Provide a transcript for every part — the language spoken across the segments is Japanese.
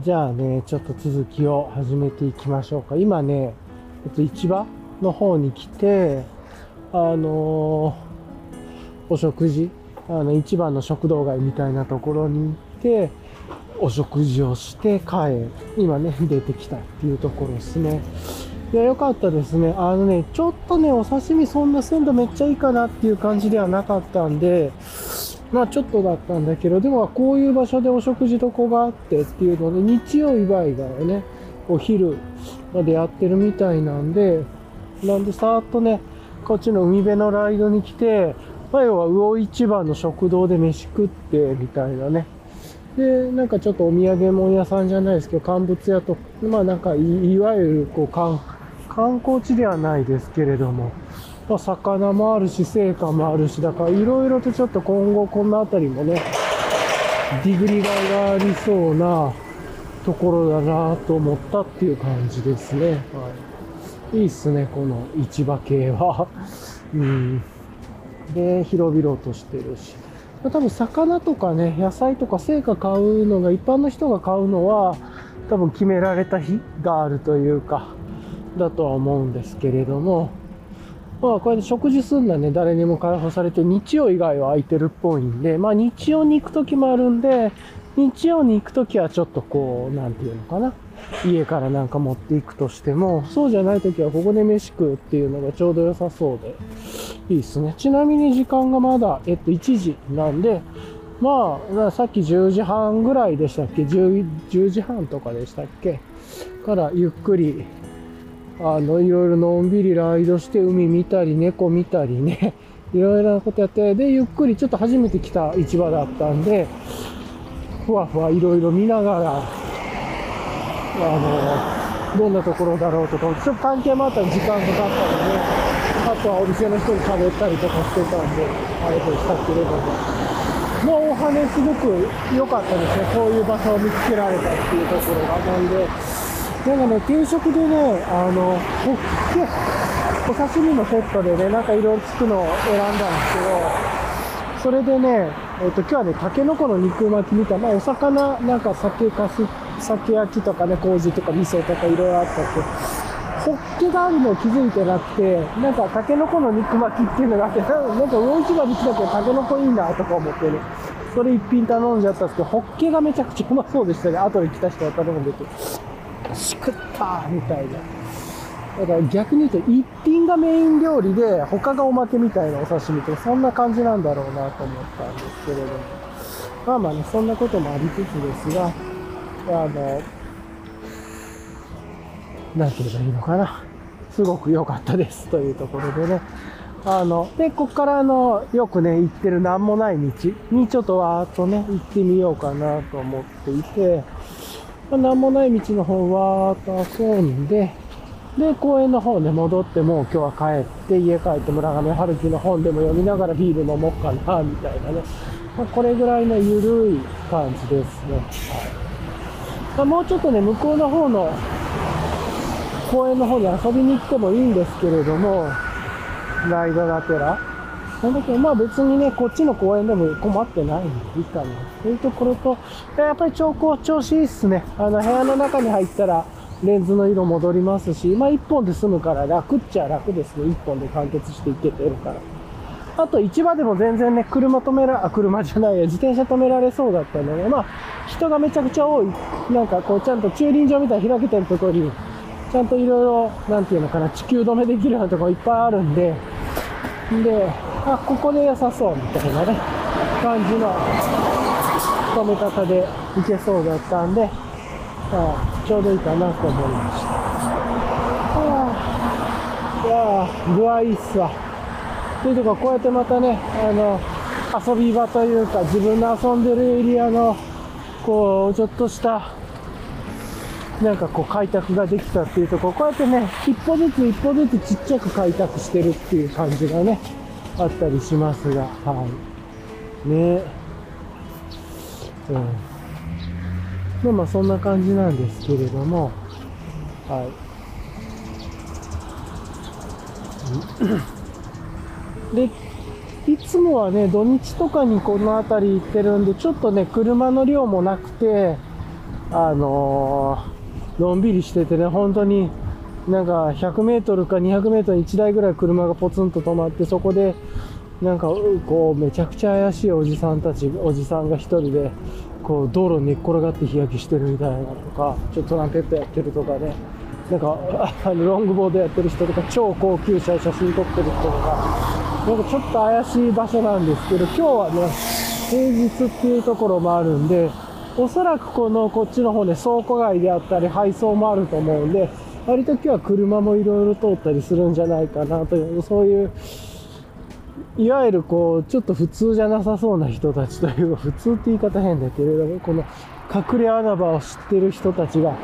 じゃあね、ちょっと続きを始めていきましょうか。今ね、えっと、市場の方に来て、あのお食事、あの、市場の食堂街みたいなところに行って、お食事をして帰る、今ね、出てきたっていうところですね。いや、よかったですね。あのね、ちょっとね、お刺身そんな鮮度めっちゃいいかなっていう感じではなかったんで、まあちょっとだったんだけど、でもこういう場所でお食事とこがあってっていうので、日曜以外がね、お昼までやってるみたいなんで、なんでさーっとね、こっちの海辺のライドに来て、まあ要は魚市場の食堂で飯食ってみたいなね。で、なんかちょっとお土産物屋さんじゃないですけど、乾物屋と、まあなんかいわゆるこう観光地ではないですけれども、まあ、魚もあるし、成果もあるし、だからいろいろとちょっと今後この辺りもね、ディグリがいがありそうなところだなと思ったっていう感じですね。はい。いいっすね、この市場系は。うん。で、広々としてるし。多分魚とかね、野菜とか成果買うのが、一般の人が買うのは、多分決められた日があるというか、だとは思うんですけれども、まあ、これで食事すんだね、誰にも開放されて、日曜以外は空いてるっぽいんで、まあ、日曜に行く時もあるんで、日曜に行く時はちょっとこう、なんていうのかな。家からなんか持っていくとしても、そうじゃない時はここで飯食うっていうのがちょうど良さそうで、いいですね。ちなみに時間がまだ、えっと、1時なんで、まあ、さっき10時半ぐらいでしたっけ？10, 10時半とかでしたっけ？からゆっくりあの、いろいろのんびりライドして海見たり、猫見たりね、いろいろなことやって、で、ゆっくりちょっと初めて来た市場だったんで、ふわふわいろいろ見ながら、あの、どんなところだろうとか、ちょっと関係もあったら時間かかったので、あとはお店の人に喋ったりとかしてたんで、あれでしたけれども。まあ、お金すごく良かったですね。こういう場所を見つけられたっていうところが。なんで、なんかね、定食でね、あの、ホッケ、お刺身のセットでね、なんかいろいろつくのを選んだんですけど、それでね、えっ、と、今日はね、タケノコの肉巻きみたいな、まあ、お魚、なんか酒かす、酒焼きとかね、麹とか味噌とかいろいろあったって、ホッケがあるのを気づいてなくて、なんかタケノコの肉巻きっていうのがあって、なんか魚市場に来たけどタケノコいいなとか思ってね、それ一品頼んじゃったんですけど、ホッケがめちゃくちゃうまそうでしたね。後で来た人が頼んでて。しくったみたいな。だから逆に言うと、一品がメイン料理で、他がおまけみたいなお刺身とか、そんな感じなんだろうなと思ったんですけれども。まあまあね、そんなこともありつつですが、あの、なんて言えばいいのかな。すごく良かったですというところでね。あの、で、こっからあの、よくね、行ってるなんもない道にちょっとわーっとね、行ってみようかなと思っていて、まあなんもない道の方わーっと遊んで、で、公園の方ね、戻ってもう今日は帰って、家帰って村上春樹の本でも読みながらビール飲もうかな、みたいなね。まあ、これぐらいのゆるい感じですね。はい。まあ、もうちょっとね、向こうの方の公園の方に遊びに行ってもいいんですけれども、ライドがてら。なんだけど、まあ別にね、こっちの公園でも困ってないんでいいかな。というところと、やっぱり調光調子いいっすね。あの部屋の中に入ったら、レンズの色戻りますし、まあ一本で済むから楽っちゃ楽ですね。一本で完結していけてるから。あと市場でも全然ね、車止めら、あ、車じゃないや、自転車止められそうだったので、まあ人がめちゃくちゃ多い。なんかこうちゃんと駐輪場みたいに開けてるところに、ちゃんといろいろ、なんていうのかな、地球止めできるようなとこいっぱいあるんで、で、あ、ここで良さそうみたいなね、感じの止め方でいけそうだったんで、あちょうどいいかなと思いました。ああ、いや、具合いいっすわ。というとここうやってまたね、あの、遊び場というか、自分の遊んでるエリアの、こう、ちょっとした、なんかこう開拓ができたっていうとこ、こうやってね、一歩ずつ一歩ずつちっちゃく開拓してるっていう感じがね、あったりしますが、はい。ねうん。まあまあそんな感じなんですけれども、はい。で、いつもはね、土日とかにこの辺り行ってるんで、ちょっとね、車の量もなくて、あのーのんびりしててね、本当になんか100メートルか200メートルに1台ぐらい車がポツンと止まって、そこでなんかこうめちゃくちゃ怪しいおじさんたち、おじさんが一人でこう道路に寝っ転がって日焼けしてるみたいなとか、ちょっとトランペットやってるとかね、なんかあのロングボードやってる人とか、超高級車写真撮ってる人とか、なんかちょっと怪しい場所なんですけど、今日はね、平日っていうところもあるんで、おそらくこのこっちの方で倉庫街であったり配送もあると思うんで、割と今日は車もいろいろ通ったりするんじゃないかなという、そういう、いわゆるこう、ちょっと普通じゃなさそうな人たちというか、普通って言い方変だけれども、この隠れ穴場を知ってる人たちが、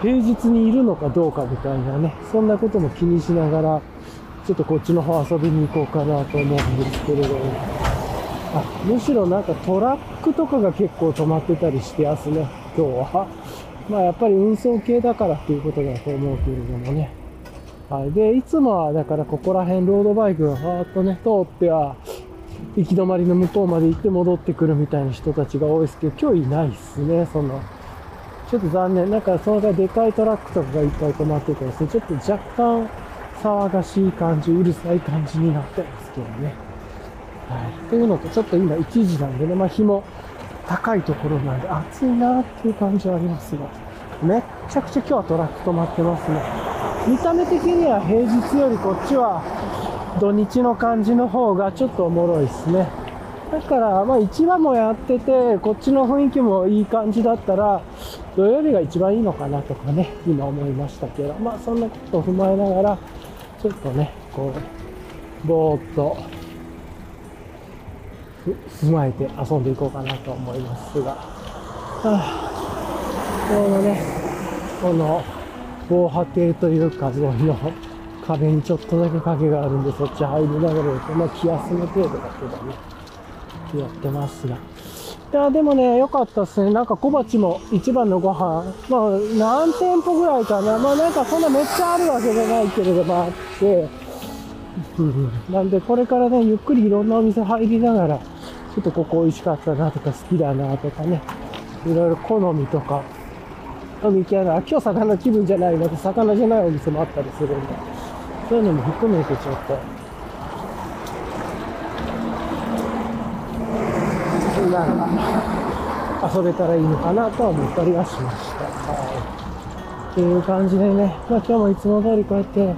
平日にいるのかどうかみたいなね、そんなことも気にしながら、ちょっとこっちの方遊びに行こうかなと思うんですけれども、あむしろなんかトラックとかが結構止まってたりしてますね、今日は。まあやっぱり運送系だからっていうことだと思うけれどもね。はい。で、いつもはだからここら辺ロードバイクがファーっとね、通っては、行き止まりの向こうまで行って戻ってくるみたいな人たちが多いですけど、今日いないっすね、その。ちょっと残念。なんかそのでかいトラックとかがいっぱい止まっててですね、ちょっと若干騒がしい感じ、うるさい感じになってますけどね。はい。というのと、ちょっと今1時なんでね、まあ日も高いところなんで暑いなっていう感じはありますが、めっちゃくちゃ今日はトラック止まってますね。見た目的には平日よりこっちは土日の感じの方がちょっとおもろいですね。だから、まあ市場もやってて、こっちの雰囲気もいい感じだったら、土曜日が一番いいのかなとかね、今思いましたけど、まあそんなことを踏まえながら、ちょっとね、こう、ぼーっと、踏まえて遊んでいこうかなと思いますが、はあ、ちょうどね、この防波堤というか、沿いの壁にちょっとだけ影があるんで、そっち入りながらやって、ま気休め程度だけどね、やってますが。いや、でもね、良かったですね。なんか小鉢も一番のご飯。まあ、何店舗ぐらいかな。まあなんかそんなめっちゃあるわけじゃないけれどもあって、なんでこれからね、ゆっくりいろんなお店入りながら、ちょっとここ美味しかったなとか好きだなとかね、いろいろ好みとか、見極めなが、今日魚気分じゃないの？で、魚じゃないお店もあったりするんで、そういうのも含めてちょっと、なんか、遊べたらいいのかなとは思ったりはしました。はい。っていう感じでね、まあ今日もいつも通りこうやって、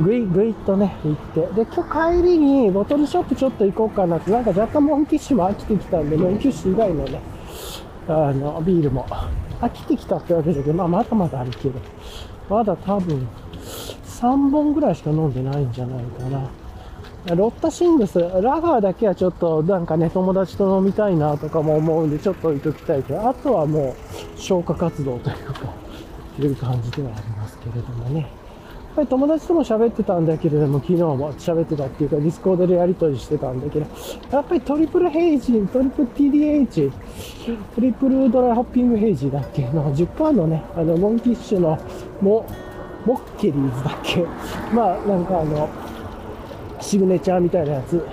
ぐいぐいっとね、行って。で、今日帰りにボトルショップちょっと行こうかなって、なんか若干モンキッシュも飽きてきたんで、モンキッシュ以外のね、あの、ビールも飽きてきたってわけだけど、まあまだまだあるけど、まだ多分3本ぐらいしか飲んでないんじゃないかな。 Lotta Things、ラガーだけはちょっとなんかね、友達と飲みたいなとかも思うんで、ちょっと置いときたいけど、あとはもう消化活動というか、という感じではありますけれどもね。やっぱり友達とも喋ってたんだけれども、昨日も喋ってたっていうか、ディスコードでやり取りしてたんだけど、やっぱりトリプルヘイジ、トリプル TDH、トリプルドライホッピングヘイジだっけ？の10%のね、あの、モンキッシュのモ、モッケリーズだっけ？まあ、なんかあの、シグネチャーみたいなやつ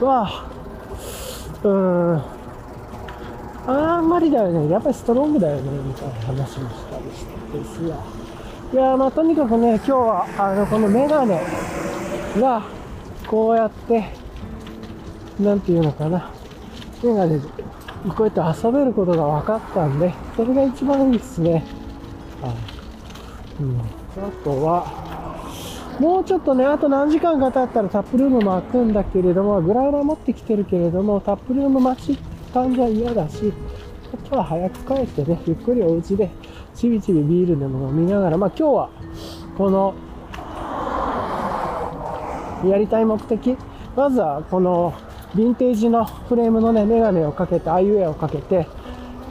は、うーん、あんまりだよね。やっぱりストロングだよね。みたいな話もしたりしてですが。いやまあとにかくね、今日は、あの、このメガネが、こうやって、なんていうのかな。メガネで、こうやって遊べることが分かったんで、それが一番いいですね。はい。うん。あとは、もうちょっとね、あと何時間か経ったらタップルームも開くんだけれども、グラウラー持ってきてるけれども、タップルーム待ち感じは嫌だし、今日は早く帰ってね、ゆっくりお家で、ちびちびビールでも飲みながら、まあ今日は、この、やりたい目的、まずはこの、ヴィンテージのフレームのね、メガネをかけて、アイウェアをかけて、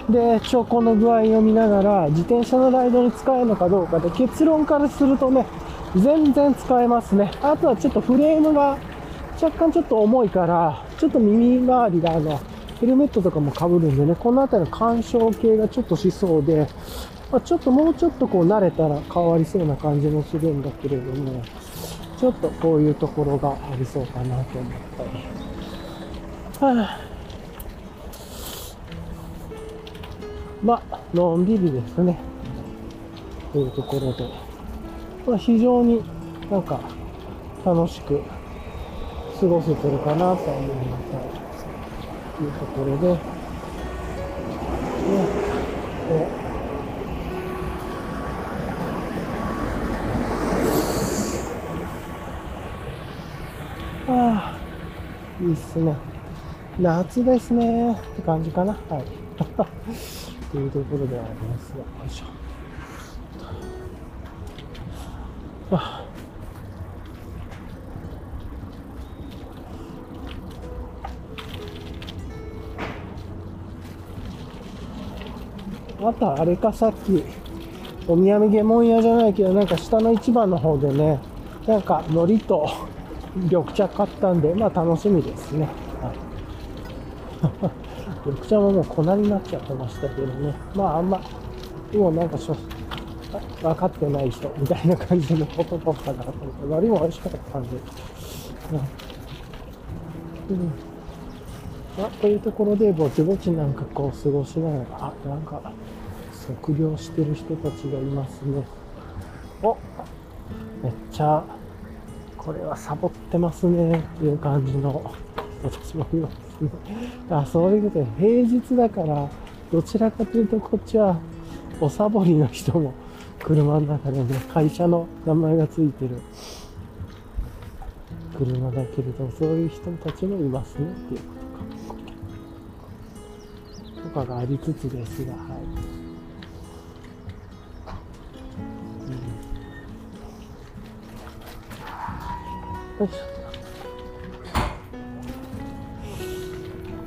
で、兆候の具合を見ながら、自転車のライドに使えるのかどうかで、結論からするとね、全然使えますね。あとはちょっとフレームが若干ちょっと重いから、ちょっと耳周りがあの、ヘルメットとかも被るんでね、この辺りの干渉系がちょっとしそうで、まあ、ちょっともうちょっとこう慣れたら変わりそうな感じもするんだけれども、ちょっとこういうところがありそうかなと思ったり。はあまあ、のんびりですね。というところで、まあ、非常になんか楽しく過ごせてるかなと思います。いうところで、ね、こうああ、いいっすね。夏ですねって感じかな。はい。というところではありますが、よいしょ。ああとあれかさっき、お土産ゲモン屋じゃないけど、なんか下の市場の方でね、なんか海苔と緑茶買ったんで、まあ楽しみですね。はい、緑茶ももう粉になっちゃってましたけどね。まああんま、もうなんかしょ、分かってない人みたいな感じのことばっかだったんですけど、海苔も美味しかったんで。うんうんあというところでぼちぼちなんかこう過ごしながらあなんか測量してる人たちがいますね。おめっちゃこれはサボってますね。っていう感じの私もいますねあそういうことで平日だからどちらかというとこっちはおサボりの人も車の中でね。会社の名前がついてる。車だけれどそういう人たちもいますね。っていうことか。とかがありつつですが、はい。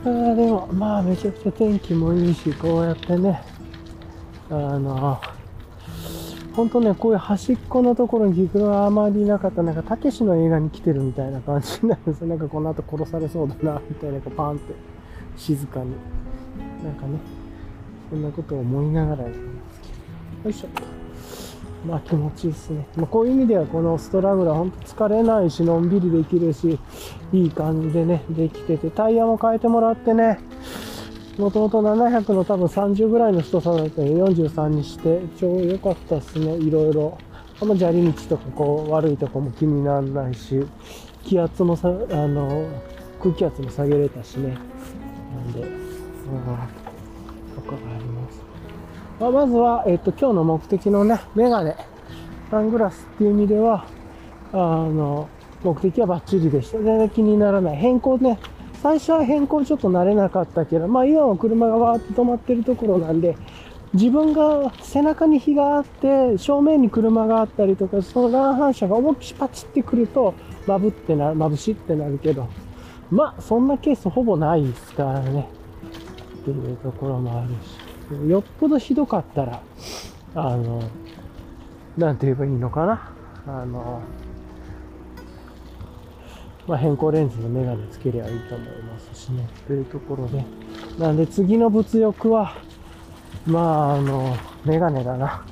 あでも、まあ、めちゃくちゃ天気もいいし、こうやってね、あの、本当ね、こういう端っこのところに菊があまりなかった、なんか、たけしの映画に来てるみたいな感じになるんですよ。なんか、この後殺されそうだな、みたいな、パンって、静かに。なんかね、そんなことを思いながらやりますけど。よいしょ。まあ気持ちいいですね。まあ、こういう意味ではこのストラグラー本当疲れないし、のんびりできるし、いい感じでね、できてて、タイヤも変えてもらってね、もともと700の多分30ぐらいの太さだったので43にして、ちょうど良かったっすね、いろいろ。あんま砂利道とかこう悪いとこも気にならないし、気圧もさ、あの、空気圧も下げれたしね。なんで、とかありま。あ、まずは、えっと、今日の目的のね、メガネ、サングラスっていう意味では、あの、目的はバッチリでした。全然気にならない。変更ね、最初は変更ちょっと慣れなかったけど、まあ今は車がわーって止まってるところなんで、自分が背中に火があって、正面に車があったりとか、その乱反射が思いっきりパチってくると、まぶってなる、眩しってなるけど、まあそんなケースほぼないですからね。っていうところもあるし、よっぽどひどかったら、あの、なんて言えばいいのかな？あの、まあ、変更レンズのメガネつけりゃいいと思いますしね。というところで。なんで次の物欲は、まあ、あの、メガネだな。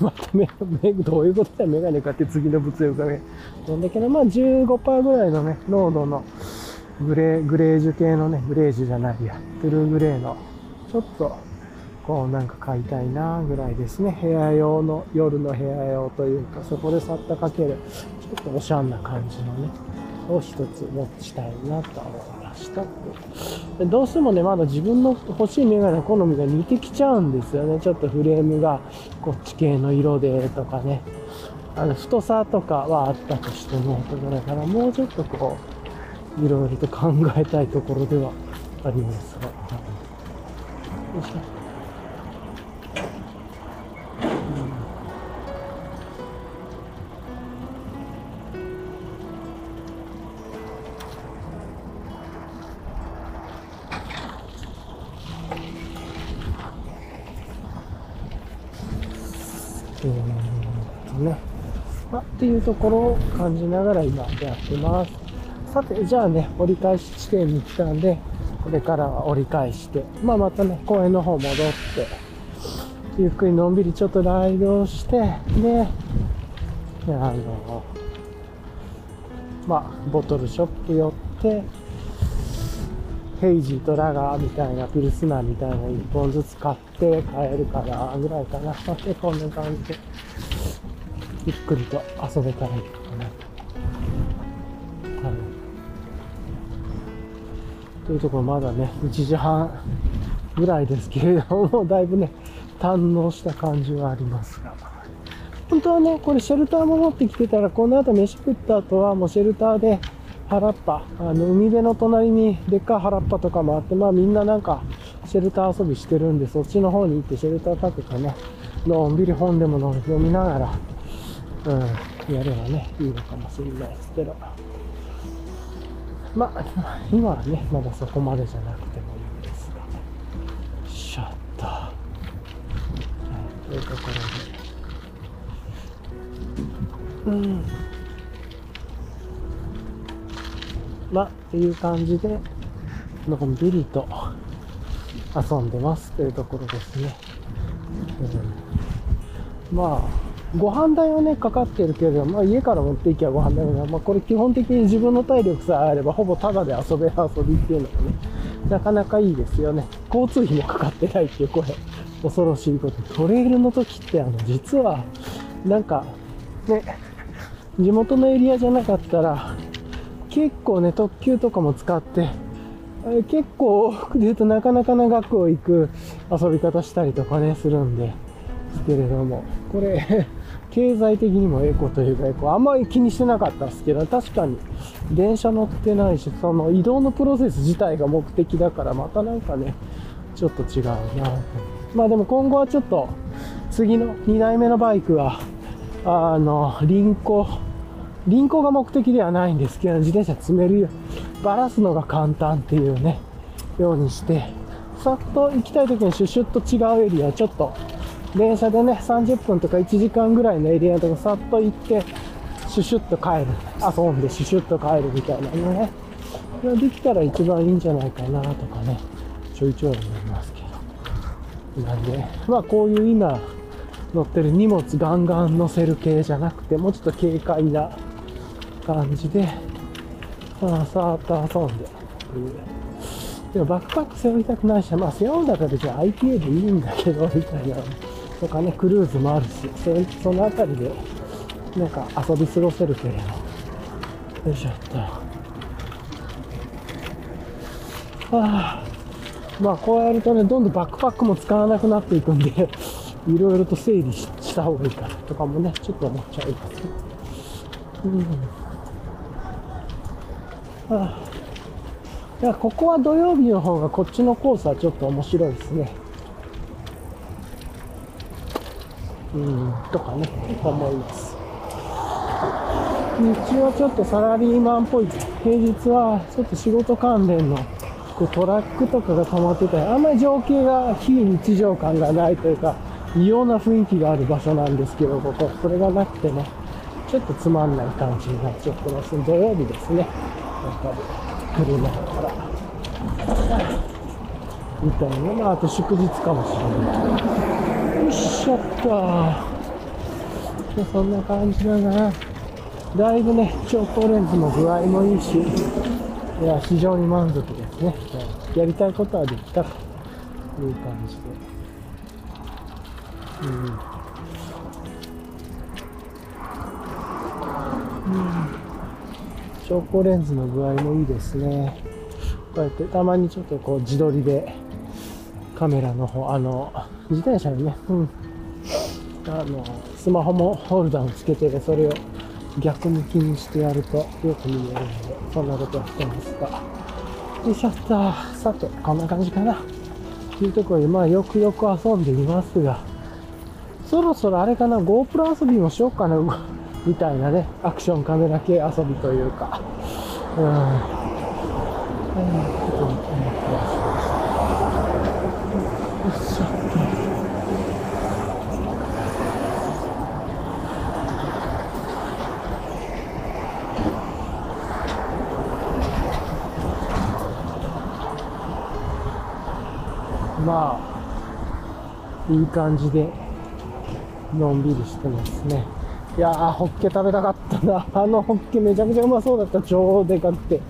またメ、メ、どういうことだメガネかって次の物欲がね。なんだけど、まあ15%ぐらいのね、濃度のグレー、グレージュ系のね、グレージュじゃないや、トゥルーグレーの、ちょっと、こうなんか買いたいなぐらいですね。部屋用の、夜の部屋用というか、そこでさったかける、ちょっとおしゃんな感じのね、を一つ持ちたいなと思いました。でどうしてもね、まだ自分の欲しいメガネの好みが似てきちゃうんですよね。ちょっとフレームがこっち系の色でとかね。あの太さとかはあったとしても、だからもうちょっとこう、いろいろと考えたいところではありますが。よいしょっていうところを感じながら今やってます。さて、じゃあね、折り返し地点に来たんで、これからは折り返して、まあまたね、公園の方戻って、ゆっくりのんびりちょっとライドして、で、あの、まあ、ボトルショップ寄って、ヘイジーとラガーみたいなピルスナーみたいな1本ずつ買って買えるからぐらいかな。で こんな感じで、ゆっくりと遊べたらいいかなと。はい。というところまだね、1時半ぐらいですけれども、だいぶね、堪能した感じはありますが。本当はね、これシェルターも持ってきてたら、この後飯食った後はもうシェルターで原っぱ、あの海辺の隣にでっかい原っぱとかもあって、まあみんななんかシェルター遊びしてるんで、そっちの方に行ってシェルター立ててね、のんびり本でも読みながら、うん、やればね、いいのかもしれないですけど。まあ、今はね、まだそこまでじゃなくてもいいん。ですが。シャッター。はい、というところで。うん。まあ、っていう感じで、のん。びりと遊ん。でますというところですね。うん、まあ、ご飯代はね、かかってるけれど、まあ家から持っていきゃご飯代は、まあこれ基本的に自分の体力さえあれば、ほぼタダで遊べる遊びっていうのがね、なかなかいいですよね。交通費もかかってないっていう、これ、恐ろしいこと。トレイルの時って、あの、実は、なんか、ね、地元のエリアじゃなかったら、結構ね、特急とかも使って、結構、で言うとなかなか長く行く遊び方したりとかね、するんで、すけれども、これ、経済的にもエコというかエコ、あんまり気にしてなかったですけど、確かに電車乗ってないし、その移動のプロセス自体が目的だから、またなんかね、ちょっと違うなまあでも今後はちょっと、次の2台目のバイクは、あの、輪行、輪行が目的ではないんですけど、自転車詰めるよ、ばらすのが簡単っていうね、ようにして、さっと行きたい時にシュシュッと違うエリア、ちょっと、電車でね、30分とか1時間ぐらいのエリアとかさっと行って、シュシュッと帰る。遊んでシュシュッと帰るみたいなのね。これできたら一番いいんじゃないかなとかね、ちょいちょい思いますけど。なんで、まあこういう今乗ってる荷物ガンガン乗せる系じゃなくて、もうちょっと軽快な感じで、まあ、さーっと遊んででもバックパック背負いたくないし、まあ背負うんだったら別に IPA でいいんだけど、みたいな。とかね、クルーズもあるし、そそのあたりで、なんか遊び過ごせるけれど。よいしょっと。はあ、まあこうやるとね、どんどんバックパックも使わなくなっていくんで、いろいろと整理した方がいいかなとかもね、ちょっと思っちゃいます。うん。はあ、いやここは土曜日の方がこっちのコースはちょっと面白いですね。うん、とかね、思います。日中はちょっとサラリーマンっぽい。平日はちょっと仕事関連のこうトラックとかが止まってたり、あんまり情景が非日常感がないというか、異様な雰囲気がある場所なんですけど、ここ、それがなくてね、ちょっとつまんない感じになっちゃってます。土曜日ですね。やっぱり、車から。みたいな。まあ、あと祝日かもしれない。よいしょっと。そんな感じだな。だいぶね、超高レンズの具合もいいし、いや、非常に満足ですね。やりたいことはできたという感じで。うん。うん。超高レンズの具合もいいですね。こうやってたまにちょっとこう自撮りでカメラの方、あの、自転車にね、うん。あの、スマホもホルダーをつけて、それを逆向きにしてやるとよく見えるので、そんなことはしてますが。よいしょっと。さて、こんな感じかな。というところで、まあ、よくよく遊んでいますが、そろそろあれかな、GoPro 遊びもしようかな、みたいなね、アクションカメラ系遊びというか、うん。うん、ことに思ってます。よいしょっと。まあ、いい感じで、のんびりしてますね。いやー、ホッケ食べたかったな。あのホッケめちゃくちゃうまそうだった。超でかくて。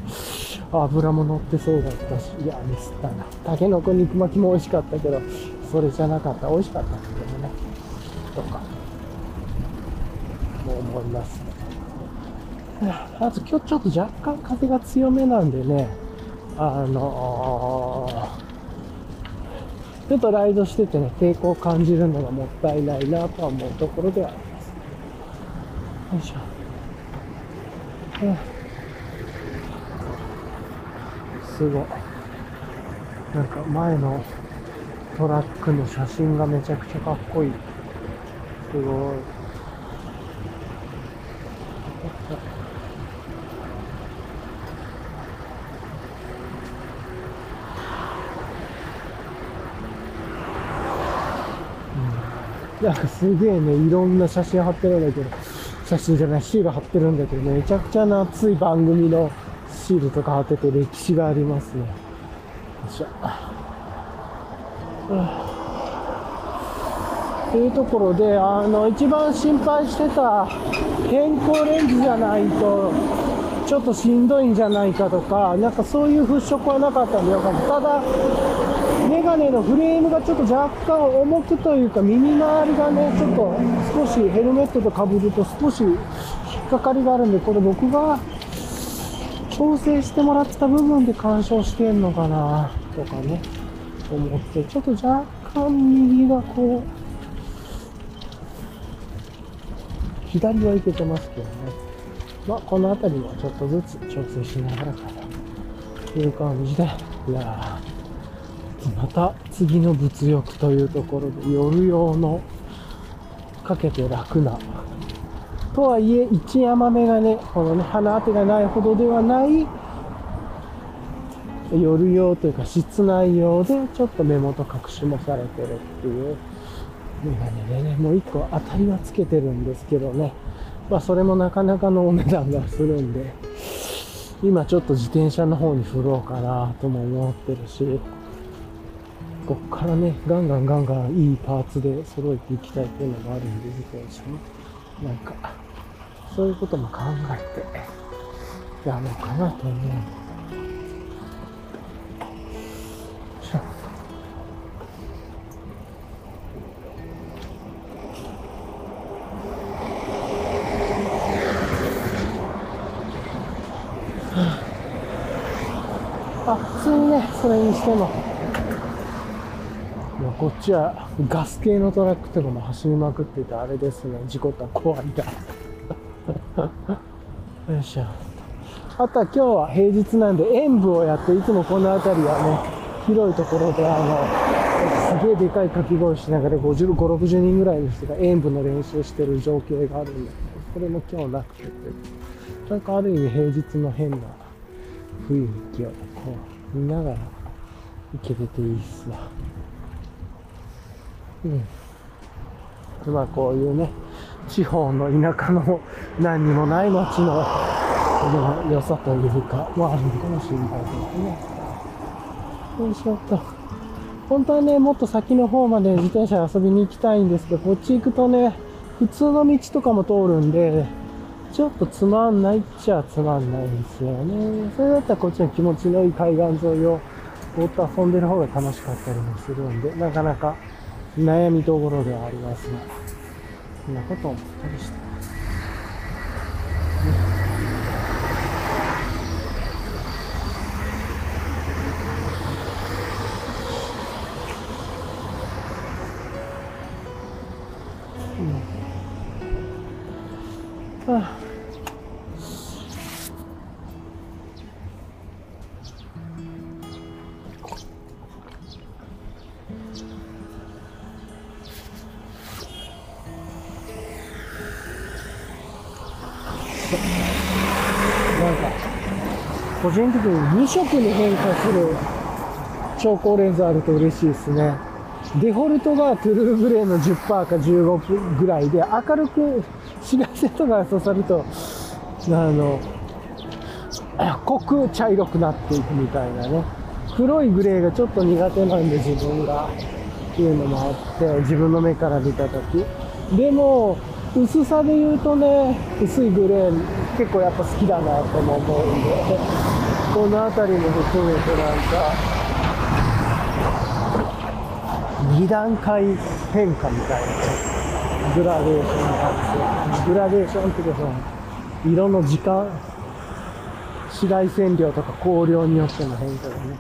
油も乗ってそうだったし、いや、ミスったな。たけのこ肉巻きも美味しかったけど、それじゃなかった。美味しかったんだけどね。とか、も思いますね。あと今日ちょっと若干風が強めなんでね、あのー、ちょっとライドしててね、抵抗を感じるのがもったいないなとは思うところではあります。よいしょ。うんすごい。なんか前のトラックの写真がめちゃくちゃかっこいい。すごい。なんかすげえね、いろんな写真貼ってるんだけど、写真じゃない、シール貼ってるんだけど、めちゃくちゃ熱い番組のシールとか貼ってて歴史がありますね。よいしょ。というところで、あの、一番心配してた変更レンズじゃないと、ちょっとしんどいんじゃないかとか、なんかそういう払拭はなかったんでよかった。ただ、メガネのフレームがちょっと若干重くというか、耳周りがね、ちょっと少しヘルメットとかぶると少し引っかかりがあるんで、これ僕が調整してもらった部分で干渉してんのかなとかね、思って、ちょっと若干右がこう、左はいけてますけどね。まあ、この辺りもちょっとずつ調整しながらかな。という感じで、いやーまた次の物欲というところで夜用のかけて楽な。とはいえ、一山目がね、このね、鼻当てがないほどではない、夜用というか室内用で、ちょっと目元隠しもされてるっていう、メガネでね、もう一個当たりはつけてるんですけどね、まあそれもなかなかのお値段がするんで、今ちょっと自転車の方に振ろうかなとも思ってるし、こっからね、ガンガンガンガンいいパーツで揃えていきたいっていうのもあるんで、自転車ね。なんか、そういうことも考えてやろうかなと思う。あ、普通にね、それにしても、こっちはガス系のトラックとかも走りまくってて、あれですね、事故った怖いな。よいしょ。あとは今日は平日なんで演舞をやって、いつもこの辺りはね、広いところで、あの、すげえでかい掛け声しながら50、5、60人ぐらいの人が演舞の練習してる情景があるんだけど、それも今日なくて、なんかある意味平日の変な雰囲気をこう見ながら行けてていいっすわ。うん。まあこういうね、地方の田舎の何にもない町の良さというか、もあるのかもしれないですね。よいしょっと。本当はね、もっと先の方まで自転車遊びに行きたいんですけど、こっち行くとね、普通の道とかも通るんで、ちょっとつまんないっちゃつまんないんですよね。それだったらこっちの気持ちのいい海岸沿いをぼーっと遊んでる方が楽しかったりもするんで、なかなか悩みどころではありますが、そんなことを思ったりして。2色に変化する超光レンズあると嬉しいですね。デフォルトがトゥルーグレーの10%か15%ぐらいで、明るく紫外線とかが刺さると、あの、濃く茶色くなっていくみたいなね。黒いグレーがちょっと苦手なんで自分が。っていうのもあって、自分の目から見たとき。でも、薄さで言うとね、薄いグレー結構やっぱ好きだなとも思うんで、この辺りも含めてなんか、2段階変化みたいな、グラデーションがあって、グラデーションっていうかその、色の時間、紫外線量とか光量によっての変化がね、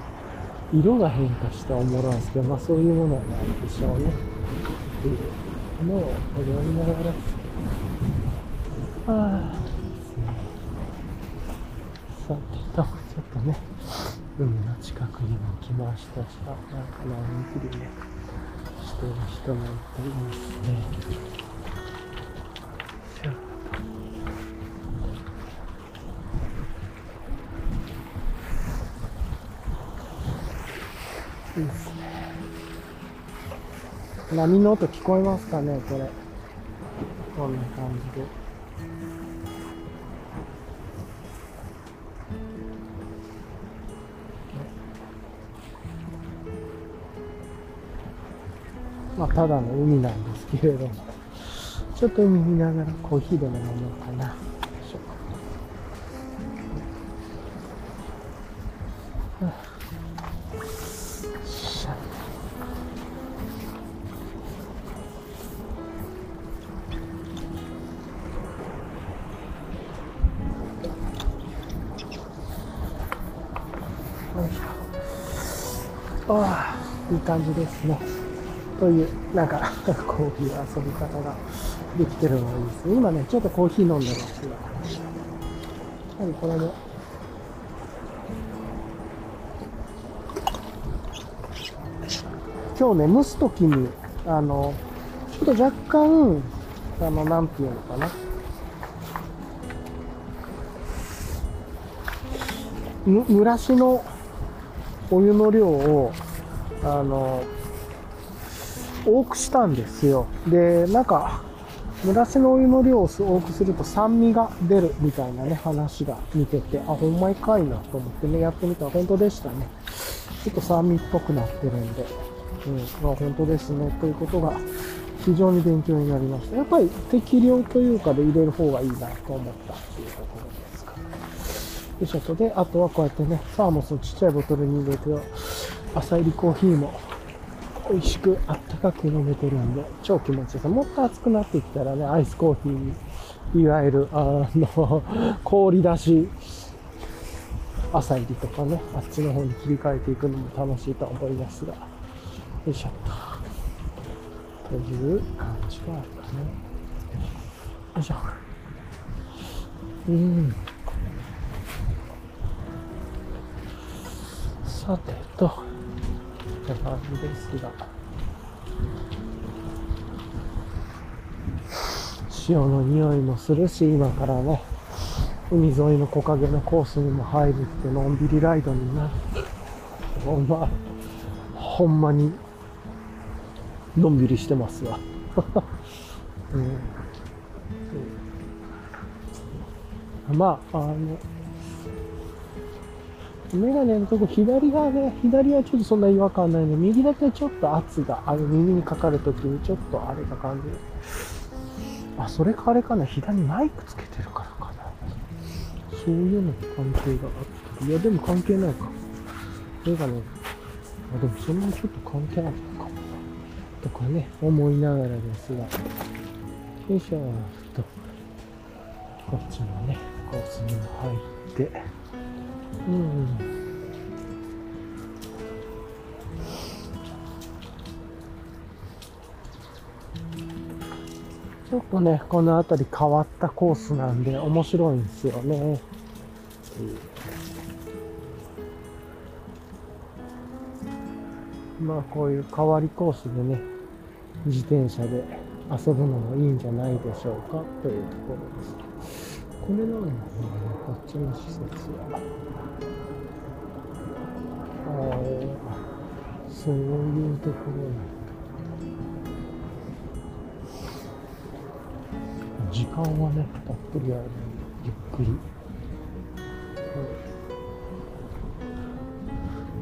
色が変化しておもろいんですけど、まあそういうものなんでしょうね。っていうのを思いながら、ああとね、海の近くにも来ましたし、あ、なんかのんびりね、してる人もいていいですね。いいですね。波の音聞こえますかね、これ。こんな感じで。まあ、ただの海なんですけれども、ちょっと海見ながらコーヒーでも飲もうかな。よいしょはあよっしゃよいしょああ、いい感じですね。という、なんか、こういう遊び方ができてるのがいいですね。今ね、ちょっとコーヒー飲んでますが。やはりこれも、今日ね、蒸すときに、あの、ちょっと若干、あの、なんていうのかな。む蒸らしのお湯の量を、あの、多くしたんですよ。で、なんか、蒸らしのお湯の量を多くすると酸味が出るみたいなね、話が見てて、あ、ほんまにかいなと思ってね、やってみたら本当でしたね。ちょっと酸味っぽくなってるんで、うん、まあ、本当ですね、ということが非常に勉強になりました。やっぱり適量というかで入れる方がいいなと思ったっていうところですか。で、ちょとで、あとはこうやってね、サーモスをちっちゃいボトルに入れて、朝入りコーヒーも美味しくあったかく飲めてるんで、超気持ちいいです。もっと暑くなってきたらね、アイスコーヒー、いわゆる、あの、氷出し、朝入りとかね、あっちの方に切り替えていくのも楽しいと思いますが、よいしょっと。という感じがあるかね。よいしょ。うん。さてと、って感じですが、潮の匂いもするし、今からね、海沿いの木陰のコースにも入るってのんびりライドになる。ほんま、ほんまに、のんびりしてますわ。うん、まあ、あの、メガネのとこ左側ね、左はちょっとそんな違和感ないので、右だけちょっと圧が、あの耳にかかるときにちょっとあれが感じ。あ、それかあれかな、左にマイクつけてるからかな。そういうのに関係があって。いや、でも関係ないか。メガネ、あ、でもそんなにちょっと関係ないのかもな。とかね、思いながらですが。よいしょーと。こっちのね、コースに入って。うん。ちょっとね、この辺り変わったコースなんで面白いんですよね。まあこういう変わりコースでね、自転車で遊ぶのもいいんじゃないでしょうかというところです。これなんだね、こっちの施設は。そういうところなんだ。時間はね、たっぷりある、ゆっくり。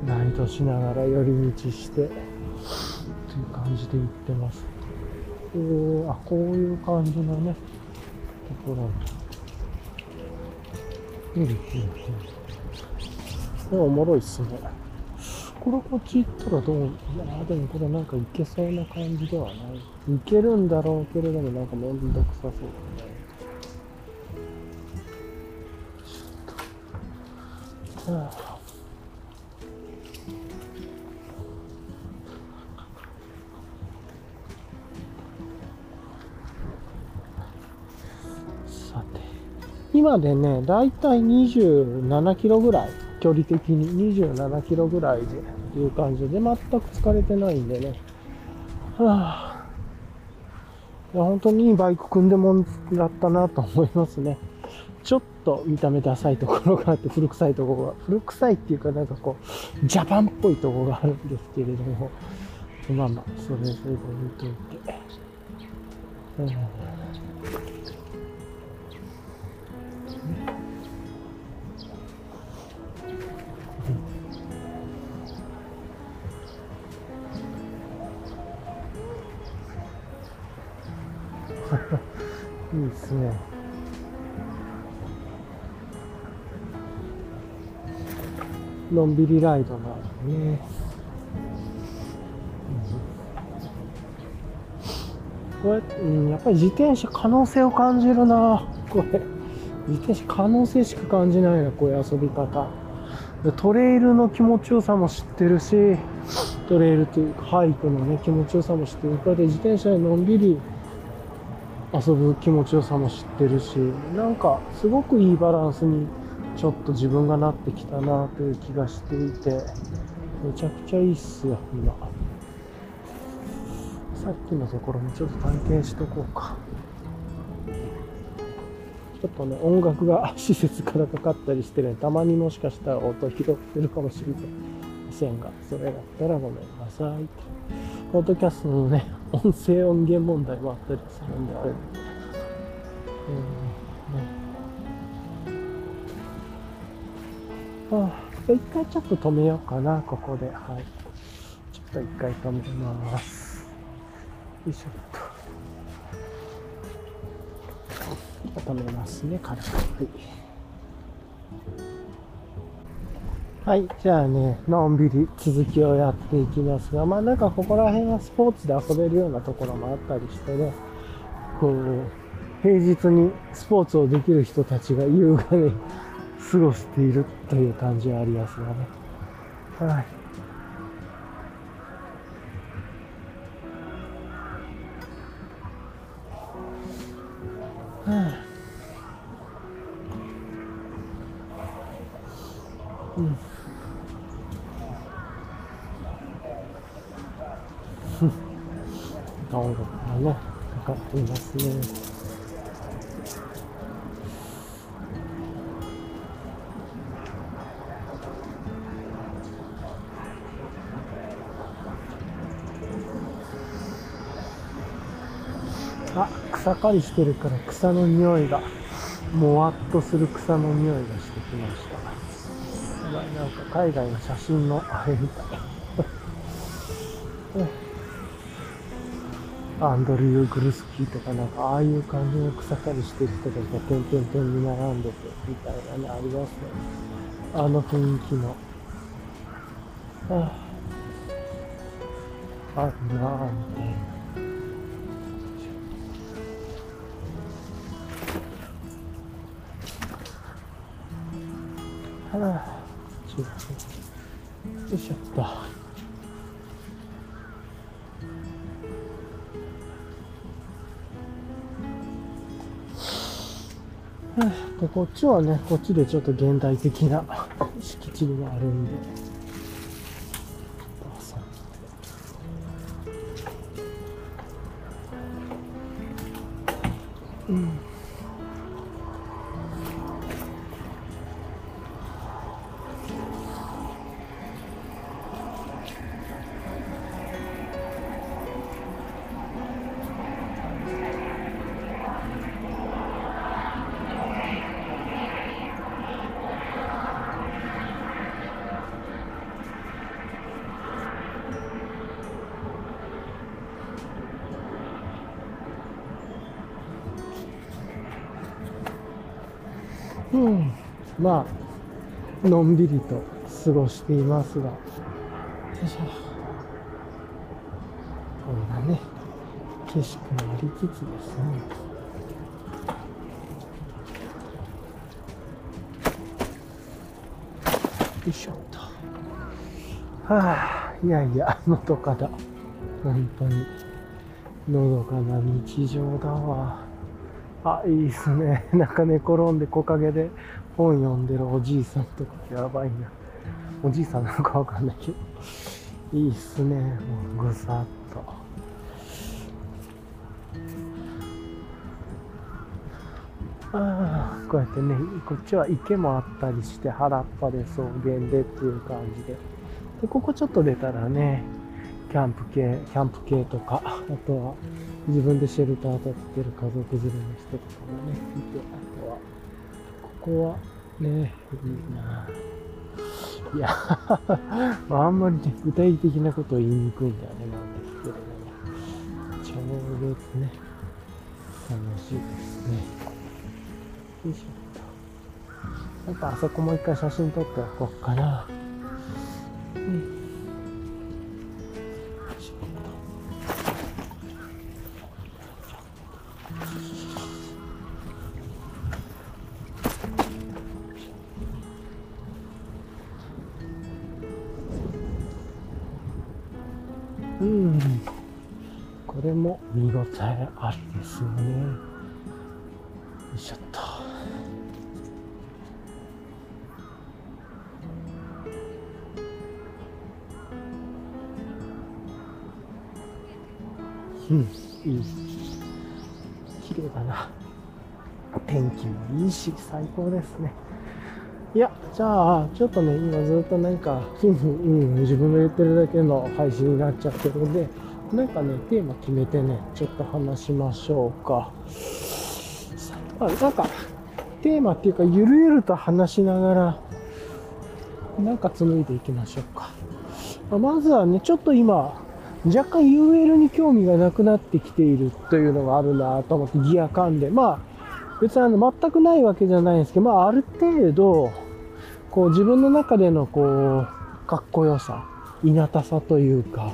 ライトしながら寄り道して、という感じで行ってます。おーあ、こういう感じのね、ところに。うん、うん、うん。おもろいっすね。これこっち行ったらどういやーでもこれなんか行けそうな感じではない。行けるんだろうけれどもなんかめんどくさそうだね。ちょっと。はあさて。今でね、だいたい27キロぐらい、距離的に27キロぐらいでいう感じで、全く疲れてないんでね。はあ、いや本当にいいバイク組んでもらったなと思いますね。ちょっと見た目ダサいところがあって、古臭いところが、古臭いっていうかなんかこう、ジャパンっぽいところがあるんですけれども、まあまあ、それそれで置いといて。うんいいですね。のんびりライドがあるね。これ、うん、やっぱり自転車可能性を感じるな。これ。自転車可能性しか感じないな、こういう遊び方。トレイルの気持ちよさも知ってるし、トレイルというかハイクのね、気持ちよさも知ってる。これで自転車でのんびり遊ぶ気持ちよさも知ってるし、なんかすごくいいバランスにちょっと自分がなってきたなという気がしていて、めちゃくちゃいいっすよ、今。さっきのところもちょっと探検しとこうか。ちょっとね、音楽が施設からかかったりしてね、たまにもしかしたら音拾ってるかもしれませんが、それだったらごめんなさい。ポッドキャストのね、音声音源問題もあったりするんで、あれ。うんねはあ、じゃあ一回ちょっと止めようかな、ここで。はい。ちょっと一回止めます。よいしょっと。止めますね、軽く。はい。はい、じゃあね、のんびり続きをやっていきますが、まあなんかここら辺はスポーツで遊べるようなところもあったりしてね、こう、平日にスポーツをできる人たちが優雅に過ごしているという感じはありますがね。はい。はあうん。音楽がね、かかっていますね。あ、草刈りしてるから草の匂いが、もわっとする草の匂いがしてきました。なんか海外の写真のあれみたい。アンドリュー・グルスキーとかなんかああいう感じの草刈りしてる人たちが点々点に並んでてみたいなねありますね。あの雰囲気の。はあ、あるなぁみたいな。はあ、ちょっと、よいしょっと。こっちはね、こっちでちょっと現代的な敷地があるんで。ん、びりと過ごしていますが。よいしょ。こんなね、景色もありつつですね。よいしょっと。はあ、いやいや、のどかだ。本当に。のどかな日常だわ。あ、いいっすね。なんか寝転んで木陰で本読んでるおじいさんとかやばいな。おじいさんなのかわかんないけど。いいっすね。もうぐさっと。ああ、こうやってね、こっちは池もあったりして原っぱで草原でっていう感じで。で、ここちょっと出たらね、キャンプ系、キャンプ系とか、あとは自分でシェルター立ってる家族連れの人とかもね、いて、あとは、ここはね、いいな。いや、あんまりね、具体的なことを言いにくいんだよねなんですけれども、超絶ね、楽しいですね。よいしょっと。なんかあそこもう一回写真撮っておこうかな。うん、いい。綺麗だな。天気もいいし、最高ですね。いや、じゃあ、ちょっとね、今ずっとなんか、うん、自分が言ってるだけの配信になっちゃってるんで、なんかね、テーマ決めてね、ちょっと話しましょうか。あなんか、テーマっていうか、ゆるゆると話しながら、なんか紡いでいきましょうか。まずはね、ちょっと今、若干 UL に興味がなくなってきているというのがあるなと思って、ギア感で。まあ、別にあの、全くないわけじゃないんですけど、まあ、ある程度、こう、自分の中での、こう、かっこよさ、いなたさというか、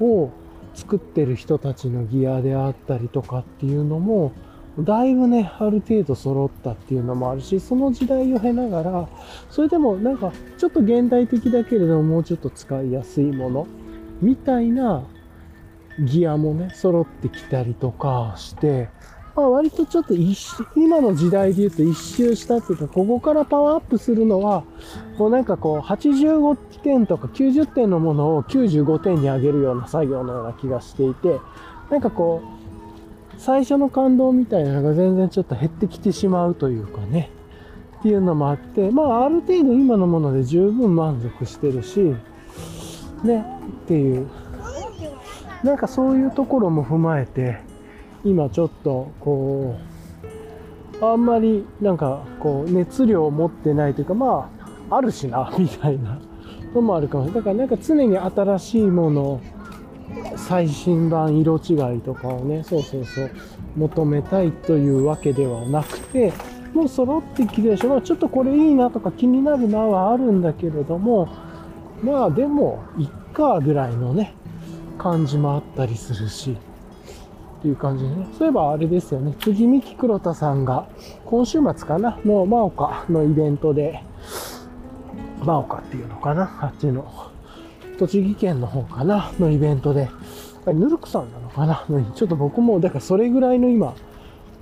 を作ってる人たちのギアであったりとかっていうのも、だいぶね、ある程度揃ったっていうのもあるし、その時代を経ながら、それでもなんか、ちょっと現代的だけれども、もうちょっと使いやすいもの、みたいなギアもね、揃ってきたりとかして、まあ割とちょっと一周、今の時代で言うと一周したっていうか、ここからパワーアップするのは、もうなんかこう、85点とか90点のものを95点に上げるような作業のような気がしていて、なんかこう、最初の感動みたいなのが全然ちょっと減ってきてしまうというかね、っていうのもあって、まあある程度今のもので十分満足してるし、ね、っていう、なんかそういうところも踏まえて、今ちょっとこう、あんまりなんかこう熱量を持ってないというか、まあ、あるしな、みたいなのもあるかもしれない。だからなんか常に新しいもの、最新版色違いとかをね、そうそうそう、求めたいというわけではなくて、もう揃ってきてるでしょ。まあちょっとこれいいなとか気になるなはあるんだけれども、まあでも、いっかぐらいのね、感じもあったりするし、っていう感じでね。そういえばあれですよね。次三木黒田さんが、今週末かなの真岡のイベントで、真岡っていうのかなあっちの、栃木県の方かなのイベントで、ヌルクさんなのかなちょっと僕も、だからそれぐらいの今、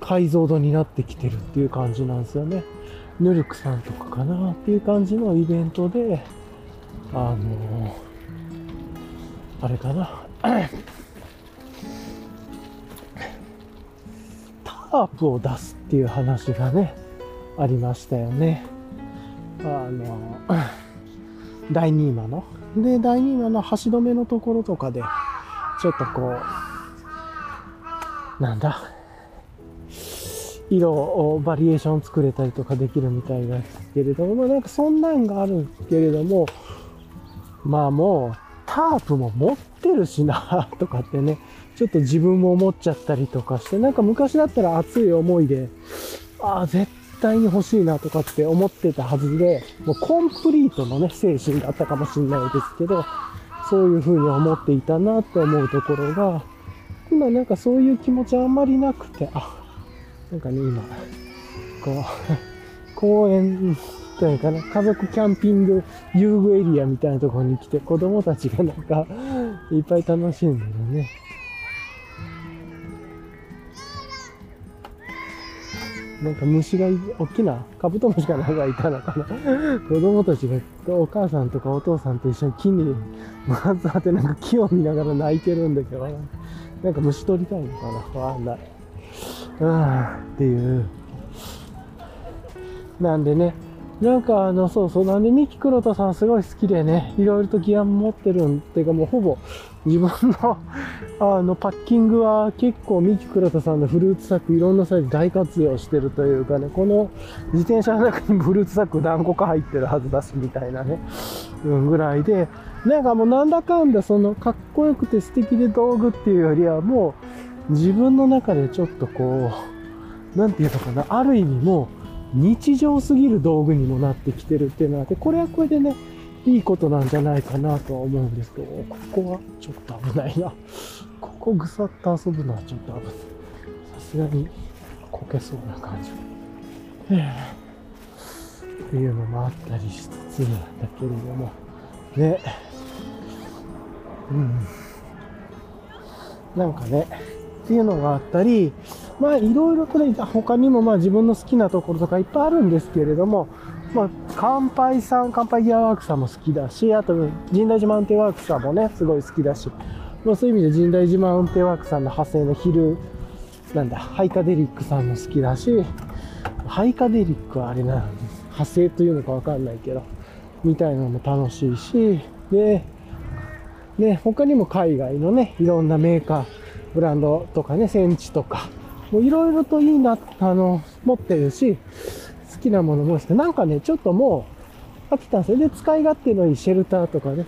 解像度になってきてるっていう感じなんですよね。ヌルクさんとかかなっていう感じのイベントで、あのあれかな。タープを出すっていう話がね、ありましたよね。あの、第2馬の。で、第2馬の橋止めのところとかで、ちょっとこう、なんだ、色をバリエーション作れたりとかできるみたいですけれども、なんかそんなんがあるけれども、まあもう、タープも持ってるしな、とかってね、ちょっと自分も思っちゃったりとかして、なんか昔だったら熱い思いで、ああ、絶対に欲しいなとかって思ってたはずで、もうコンプリートのね、精神だったかもしれないですけど、そういうふうに思っていたなって思うところが、今なんかそういう気持ちあんまりなくて、あ、なんかね、今、こう、公園といかな、家族キャンピング遊具エリアみたいなところに来て、子供たちがなんか、いっぱい楽しんでるね。なんか虫が大きなカブトムシかなんかいたのかな。子供たちがお母さんとかお父さんと一緒に木にまずってなんか木を見ながら泣いてるんだけどなんか虫取りたいのかな。わかんない。うんっていう。なんでねなんかあのそうそうなんでミキ黒田さんすごい好きでねいろいろとギア持ってるんっていうかもうほぼ自分の あのパッキングは結構三木倉田さんのフルーツサックいろんなサイズ大活用してるというかねこの自転車の中にフルーツサック何個か入ってるはずだしみたいなね、うん、ぐらいでなんかもうなんだかんだそのかっこよくて素敵で道具っていうよりはもう自分の中でちょっとこうなんていうのかなある意味もう日常すぎる道具にもなってきてるっていうのはでこれはこれでねいいことなんじゃないかなとは思うんですけど、ここはちょっと危ないな。ここぐさっと遊ぶのはちょっと危ない。さすがにこけそうな感じ。っていうのもあったりしつつなんだけれども、ね。うん。なんかね、っていうのがあったり、まあいろいろとね、他にもまあ自分の好きなところとかいっぱいあるんですけれども、まあ、乾杯さん、乾杯ギアワークさんも好きだし、あと、神大寺マウンテンワークさんもね、すごい好きだし、まあ、そういう意味で神大寺マウンテンワークさんの派生の昼、なんだ、ハイカデリックさんも好きだし、ハイカデリックはあれな、派生というのかわかんないけど、みたいなのも楽しいし、で、ね、他にも海外のね、いろんなメーカー、ブランドとかね、センチとか、もういろいろといいな、あの、持ってるし、好きなものもしてなんかね、ちょっともう飽きたんですよ。で、使い勝手のいいシェルターとかね。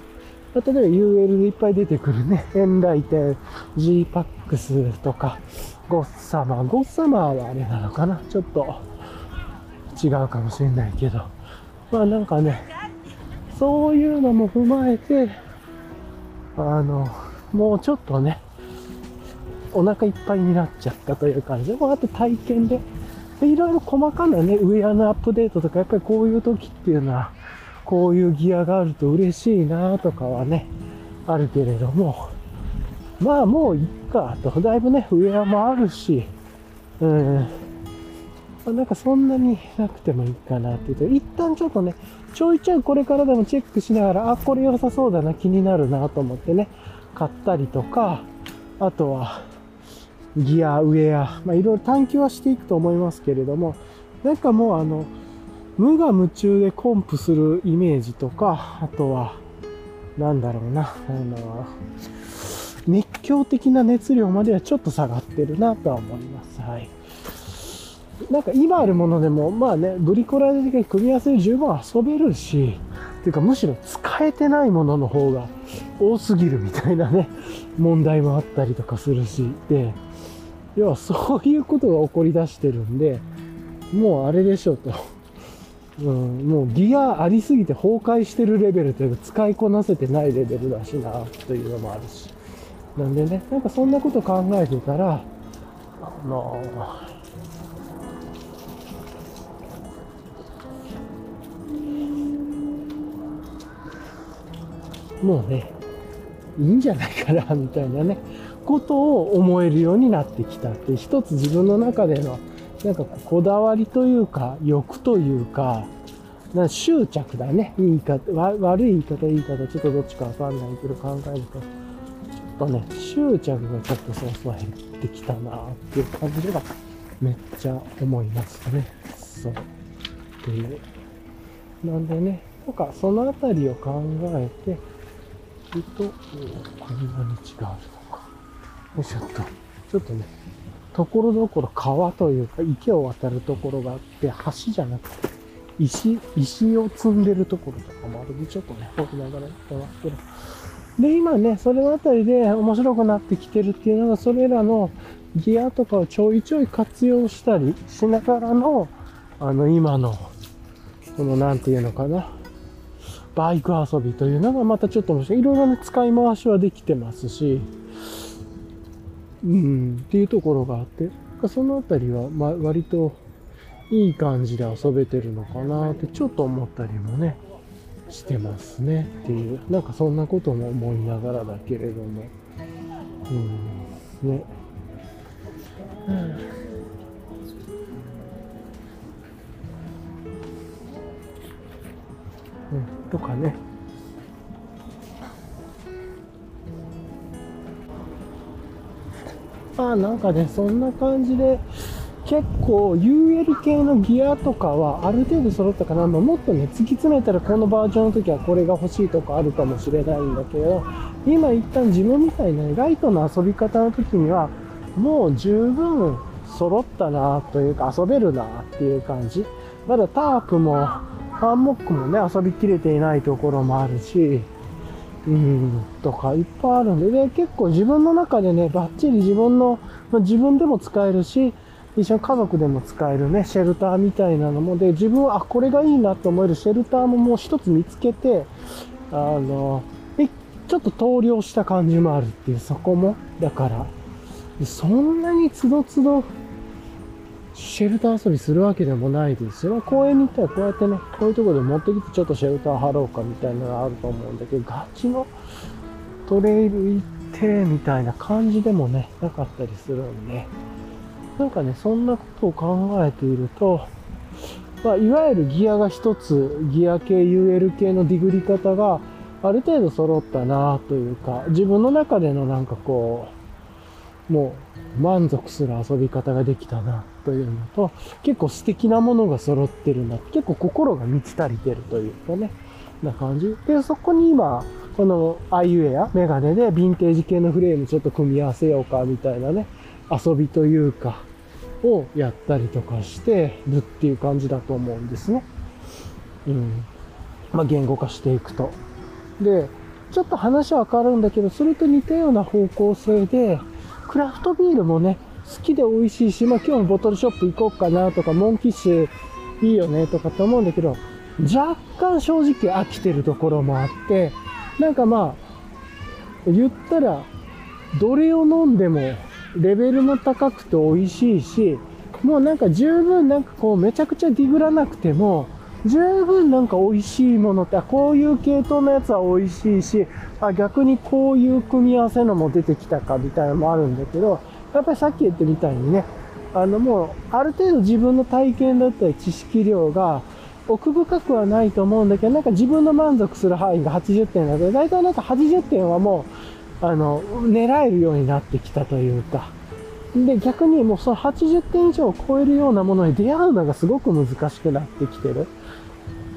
例えば UL でいっぱい出てくるね、エンライテン、G-PAX とか、ゴッサマー。ゴッサマーはあれなのかなちょっと違うかもしれないけど。まあなんかね、そういうのも踏まえて、あの、もうちょっとね、お腹いっぱいになっちゃったという感じ。で、もうあと体験ででいろいろ細かなね、ウェアのアップデートとか、やっぱりこういう時っていうのは、こういうギアがあると嬉しいなとかはね、あるけれども、まあもういっかと、だいぶね、ウェアもあるし、うん、まあ、なんかそんなになくてもいいかなっていうと、一旦ちょっとね、ちょいちょいこれからでもチェックしながら、あ、これ良さそうだな、気になるなと思ってね、買ったりとか、あとは、ギア、ウェア、まあ、いろいろ探求はしていくと思いますけれども、なんかもうあの、無我夢中でコンプするイメージとか、あとは、なんだろうな、あの、熱狂的な熱量まではちょっと下がってるなとは思います。はい。なんか今あるものでも、まあね、ブリコラで組み合わせで十分遊べるし、っていうかむしろ使えてないものの方が多すぎるみたいなね、問題もあったりとかするし、で、要はそういうことが起こり出してるんで、もうあれでしょうと。うん、もうギアありすぎて崩壊してるレベルというか使いこなせてないレベルだしなというのもあるし。なんでね、なんかそんなこと考えてたら、あのもうね、いいんじゃないかな、みたいなね。ことを思えるようになってきたって一つ自分の中でのなんかこだわりというか欲というかな執着だね。言い方悪い言い方言い方ちょっとどっちかわかんないけど考えると。ちょっとね執着がちょっとそうそう減ってきたなっていう感じではめっちゃ思いますね。そう。っていう。なんでねなんかそのあたりを考えているとこんなに違う。よいしょっと。ちょっとね、ところどころ川というか池を渡るところがあって、橋じゃなくて、石、石を積んでるところとかもあるんで、ちょっとね、掘りながらやってますけど。で、今ね、それのあたりで面白くなってきてるっていうのが、それらのギアとかをちょいちょい活用したりしながらの、あの、今の、この、なんていうのかな。バイク遊びというのがまたちょっと面白い。いろいろね、使い回しはできてますし、うん、っていうところがあって、そのあたりは、まあ、割といい感じで遊べてるのかなってちょっと思ったりもね、してますね。っていう、なんかそんなことも思いながらだけれども、うん、ね。うんうん、とかね。まあなんかね、そんな感じで、結構 UL 系のギアとかはある程度揃ったかな、まあ、もっとね、突き詰めたらこのバージョンの時はこれが欲しいとかあるかもしれないんだけど、今一旦自分みたいな、ね、ライトの遊び方の時には、もう十分揃ったなというか遊べるなっていう感じ。まだタープもハンモックもね、遊びきれていないところもあるし、うん、とかいっぱいあるんで、で、結構自分の中でね、バッチリ自分の、ま、自分でも使えるし、一緒に家族でも使えるね、シェルターみたいなのも、で、自分は、あ、これがいいなと思えるシェルターももう一つ見つけて、あの、えちょっと投了した感じもあるっていう、そこも。だから、そんなにつどつど、シェルター遊びするわけでもないですよ。公園に行ったらこうやってね、こういうとこで持ってきてちょっとシェルター張ろうかみたいなのがあると思うんだけど、ガチのトレイル行ってみたいな感じでもね、なかったりするんで、なんかね、そんなことを考えていると、まあ、いわゆるギアが一つ、ギア系、UL 系のディグり方がある程度揃ったなというか、自分の中でのなんかこう、もう満足する遊び方ができたなというのと、結構素敵なものが揃ってるな。結構心が満ち足りてるというかね、な感じ。で、そこに今、このアイウェア、メガネでヴィンテージ系のフレームちょっと組み合わせようかみたいなね、遊びというか、をやったりとかしてるっていう感じだと思うんですね。うん。まあ、言語化していくと。で、ちょっと話は変わるんだけど、それと似たような方向性で、クラフトビールもね、好きで美味しいし、まあ今日もボトルショップ行こうかなとか、モンキッシュいいよねとかって思うんだけど、若干正直飽きてるところもあって、なんかまあ、言ったら、どれを飲んでもレベルも高くて美味しいし、もうなんか十分なんかこうめちゃくちゃディグらなくても、十分なんか美味しいものって、こういう系統のやつは美味しいし、あ、逆にこういう組み合わせのも出てきたかみたいなのもあるんだけど、やっぱりさっき言ったみたいにね、あのもうある程度自分の体験だったり知識量が奥深くはないと思うんだけど、なんか自分の満足する範囲が80点だけど、大体なんか80点はもう、あの、狙えるようになってきたというか、で、逆にもうその80点以上を超えるようなものに出会うのがすごく難しくなってきてる。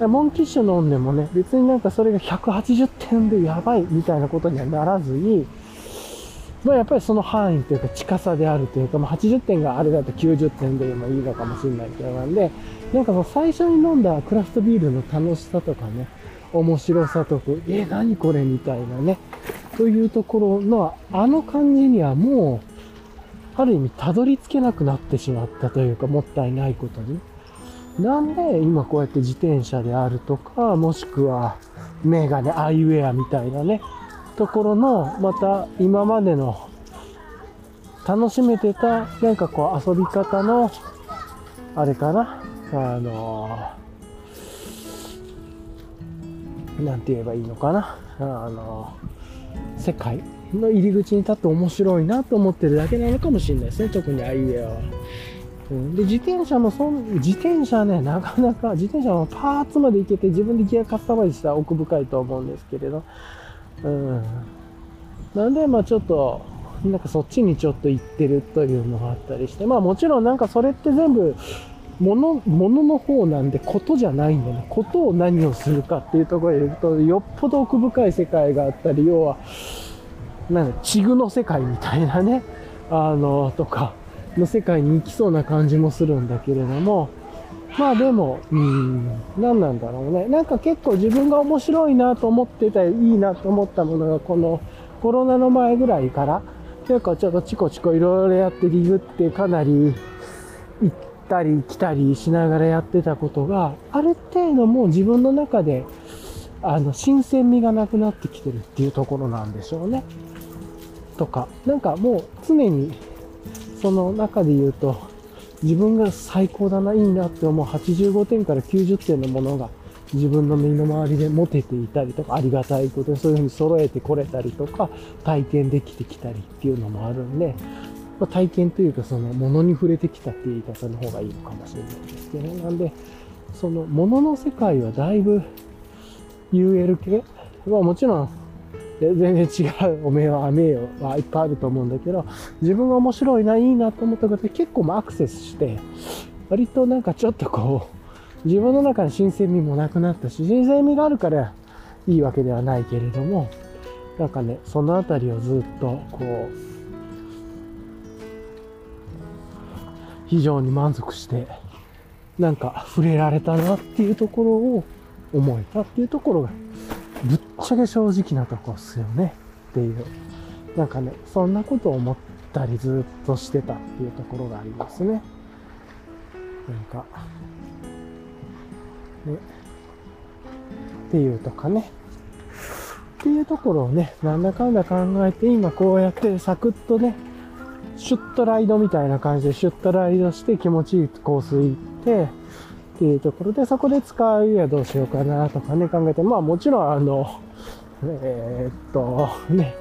モンキッシュ飲んでもね、別になんかそれが180点でやばいみたいなことにはならずに、まあやっぱりその範囲というか近さであるというか、まあ、80点があれだと90点でもいいのかもしれないけどなんで、なんかその最初に飲んだクラフトビールの楽しさとかね、面白さとか、え、何これみたいなね、というところのあの感じにはもう、ある意味たどり着けなくなってしまったというか、もったいないことに。なんで今こうやって自転車であるとか、もしくはメガネ、アイウェアみたいなね、ところの、また今までの楽しめてた、なんかこう遊び方の、あれかな、あのなんて言えばいいのかな、あの世界の入り口に立って面白いなと思ってるだけなのかもしれないですね、特にアイウェアは。うん、で、自転車もそん、自転車ね、なかなか、自転車もパーツまで行けて自分でギアカスタマイズしたら奥深いと思うんですけれど、うん。なんで、まあちょっと、なんかそっちにちょっと行ってるというのがあったりして、まあもちろんなんかそれって全部、もの、ものの方なんで、ことじゃないんでね、ことを何をするかっていうところで言うと、よっぽど奥深い世界があったり、要は、なんか、地具の世界みたいなね、あの、とか、の世界に行きそうな感じもするんだけれども、まあでも、うん、何なんだろうね。なんか結構自分が面白いなと思ってた、いいなと思ったものが、このコロナの前ぐらいから、結構ちょっとチコチコいろいろやってリグってかなり行ったり来たりしながらやってたことが、ある程度もう自分の中で、あの、新鮮味がなくなってきてるっていうところなんでしょうね。とか、なんかもう常に、その中で言うと、自分が最高だな、いいなって思う85点から90点のものが自分の身の回りで持てていたりとか、ありがたいことでそういうふうに揃えてこれたりとか、体験できてきたりっていうのもあるんで、まあ、体験というかその物に触れてきたっていう言い方の方がいいのかもしれないですけどね。なんで、その物の世界はだいぶ UL 系？まあもちろん全然違うおめえは雨よはいっぱいあると思うんだけど、自分が面白いな、いいなと思ったことで結構アクセスして、割となんかちょっとこう、自分の中に新鮮味もなくなったし、新鮮味があるからいいわけではないけれども、なんかね、そのあたりをずっとこう、非常に満足して、なんか触れられたなっていうところを思えたっていうところがぶっちゃけ正直なとこっすよねっていう。なんかね、そんなことを思ったりずっとしてたっていうところがありますね。なんか、ね。っていうとかね。っていうところをね、なんだかんだ考えて、今こうやってサクッとね、シュッとライドみたいな感じでシュッとライドして気持ちいいコース行って、っていうところで、そこで使うにはどうしようかなとかね、考えて、まあもちろんあの、えー、っと、ね、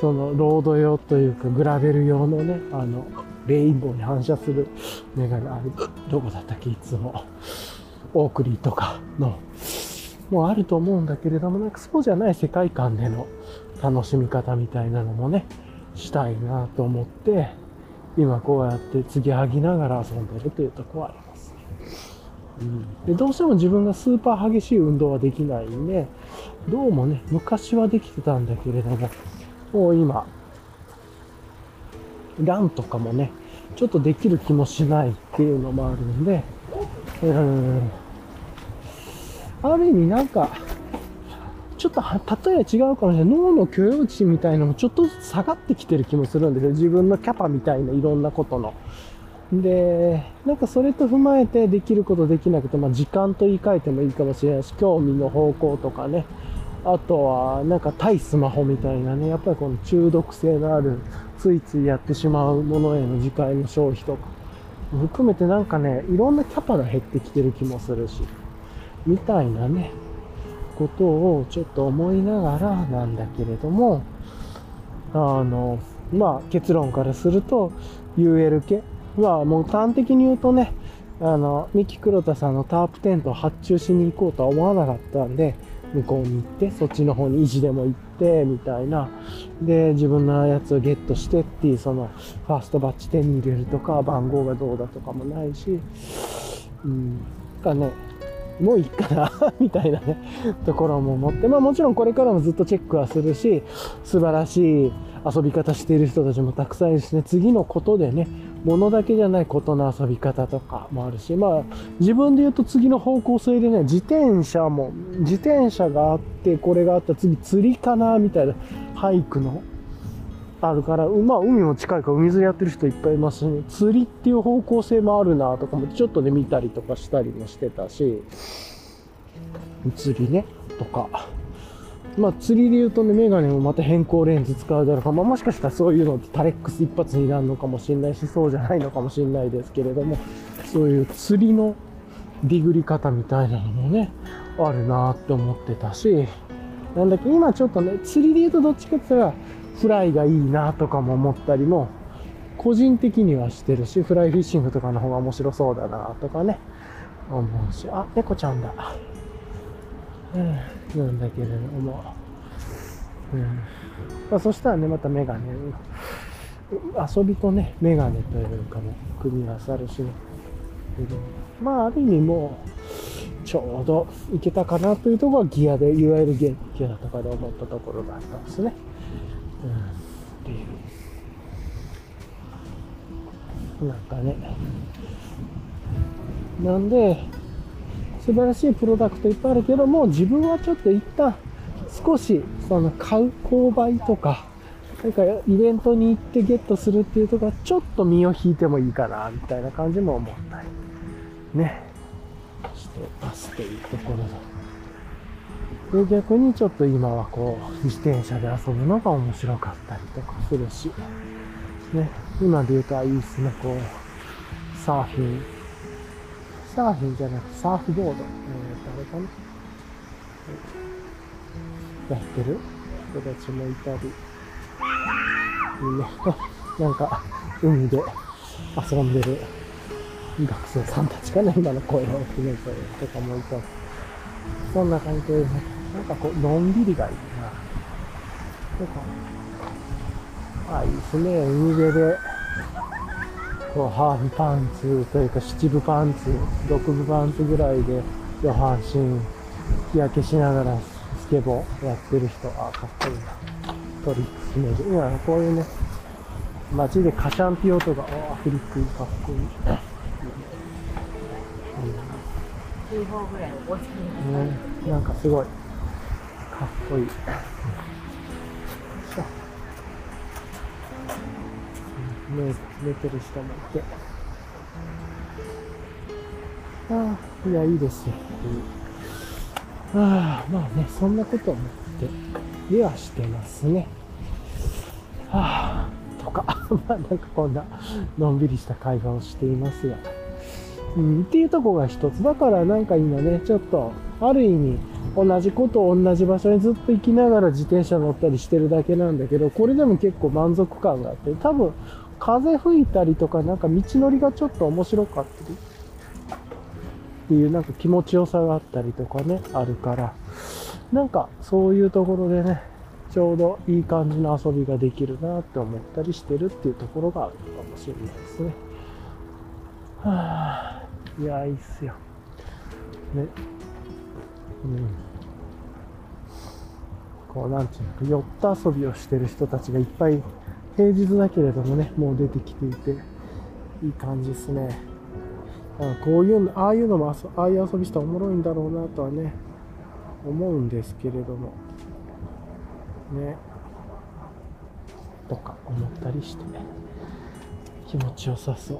そのロード用というかグラベル用のね、あの、レインボーに反射するメガネある、どこだったっけ、いつも。オークリーとかの、もうあると思うんだけれども、なんかそうじゃない世界観での楽しみ方みたいなのもね、したいなと思って、今こうやって継ぎはぎながら遊んでるというところはあり。でどうしても自分がスーパー激しい運動はできないんで、どうもね、昔はできてたんだけれども、もう今、ランとかもね、ちょっとできる気もしないっていうのもあるんで、うん、ある意味なんか、ちょっと例え違うかもしれない。脳の許容値みたいなのもちょっとずつ下がってきてる気もするんですよ。自分のキャパみたいないろんなことの。で、なんかそれと踏まえてできることできなくて、まあ時間と言い換えてもいいかもしれないし、興味の方向とかね、あとはなんか対スマホみたいなね、やっぱりこの中毒性のある、ついついやってしまうものへの時間の消費とか、含めてなんかね、いろんなキャパが減ってきてる気もするし、みたいなね、ことをちょっと思いながらなんだけれども、あの、まあ結論からすると、UL 系、はもう端的に言うとね、あの、三木黒田さんのタープテントを発注しに行こうとは思わなかったんで、向こうに行って、そっちの方に維持でも行って、みたいな。で、自分のやつをゲットしてっていう、その、ファーストバッチ手に入れるとか、番号がどうだとかもないし、うん、かね、もういいかな みたいなね、ところも持って、まあもちろんこれからもずっとチェックはするし、素晴らしい遊び方している人たちもたくさんいるしね、次のことでね、物だけじゃないことの遊び方とかもあるし、まあ、自分で言うと次の方向性でね、自転車も、自転車があって、これがあった次釣りかな、みたいな、俳句の、あるから、まあ、海も近いから海釣りやってる人いっぱいいますし、ね、釣りっていう方向性もあるな、とかもちょっとね、見たりとかしたりもしてたし、釣りね、とか。まあ、釣りで言うとね、メガネもまた変更レンズ使うだろうか、まあ、もしかしたらそういうのってタレックス一発になるのかもしれないし、そうじゃないのかもしれないですけれども、そういう釣りのディグり方みたいなのもね、あるなって思ってたし、なんだっけ、今ちょっとね、釣りで言うとどっちかって言ったら、フライがいいなとかも思ったりも、個人的にはしてるし、フライフィッシングとかの方が面白そうだなとかね、思うし、あ、猫ちゃんだ。なんだけれども、うんまあ、そしたらね、またメガネ、遊びとね、メガネというかね、組み合わさるしね。まあ、ある意味もう、ちょうどいけたかなというところはギアで、いわゆるギアとかで思ったところがあったんですね。うん、っていう。なんかね。なんで、素晴らしいプロダクトいっぱいあるけども、自分はちょっと一旦少しその買う購買とか、なんかイベントに行ってゲットするっていうとこはちょっと身を引いてもいいかな、みたいな感じも思ったり。ね、してますというところで。で、逆にちょっと今はこう、自転車で遊ぶのが面白かったりとかするし、ね、今で言うと、あ、いいっすね、こう、サーフィン、サーフィンじゃなくてサーフボード、えー、誰かな、やってる？人たちもいたり、ね、なんか、海で遊んでる。学生さんたちかな、今の声を含めてとかもいたり。そんな感じで、なんかこう、のんびりがいいな。とか、あ、いいですね、海辺で、こう、ハーフパンツというか、七分パンツ、六分パンツぐらいで、上半身、日焼けしながらスケボーやってる人、あ、かっこいいな。トリック決める。今、こういうね、街でカシャンピオとか、ああフリックかっこいい。通報ぐらい落ちてね、なんかすごい、かっこいい。寝寝てる人もいて。ああ、いや、いいですよ。ああ、まあね、そんなこと思って、ではしてますね。はあ、とか、まあなんかこんな、のんびりした会話をしていますが。うん、っていうとこが一つ。だからなんか今ね、ちょっと、ある意味、同じことを同じ場所にずっと行きながら自転車乗ったりしてるだけなんだけど、これでも結構満足感があって、多分、風吹いたりとか、なんか道のりがちょっと面白かったり、っていうなんか気持ちよさがあったりとかね、あるから、なんかそういうところでね、ちょうどいい感じの遊びができるなって思ったりしてるっていうところがあるかもしれないですね。はあ、いや、いいっすよ。ね。うん。こう、なんていうのか、寄った遊びをしてる人たちがいっぱい、平日だけれどもね、もう出てきていて、いい感じですね。あこういうの、ああいうのも、ああいう遊びしたらおもろいんだろうなとはね、思うんですけれども、ね。とか思ったりして、気持ちよさそう。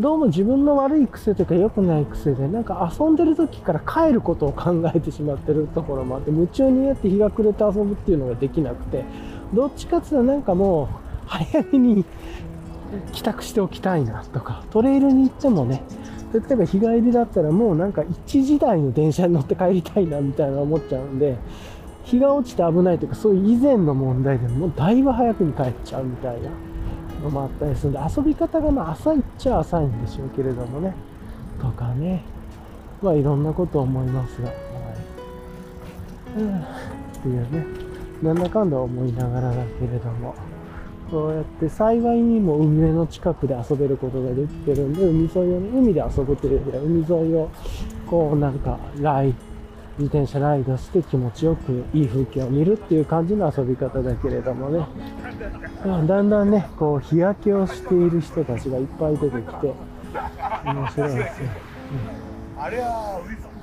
どうも自分の悪い癖というか良くない癖で、なんか遊んでる時から帰ることを考えてしまってるところもあって、夢中になって日が暮れて遊ぶっていうのができなくて、どっちかっていうとなんかもう、早めに帰宅しておきたいなとか、トレイルに行ってもね、例えば日帰りだったらもうなんか1時台の電車に乗って帰りたいなみたいな思っちゃうんで、日が落ちて危ないというか、そういう以前の問題でもうだいぶ早くに帰っちゃうみたいな。のもあったりするんで、遊び方がまあ浅いっちゃ浅いんでしょうけれどもね、とかね、まあいろんなこと思いますが、はい。うん、っていうね、なんだかんだ思いながらだけれども、こうやって幸いにも海辺の近くで遊べることができてるんで、海沿いをね、海で遊ぶというよりは海沿いをこうなんかライト自転車ライドして気持ちよくいい風景を見るっていう感じの遊び方だけれどもね、だんだんね、こう日焼けをしている人たちがいっぱい出てきて、面白いですよ。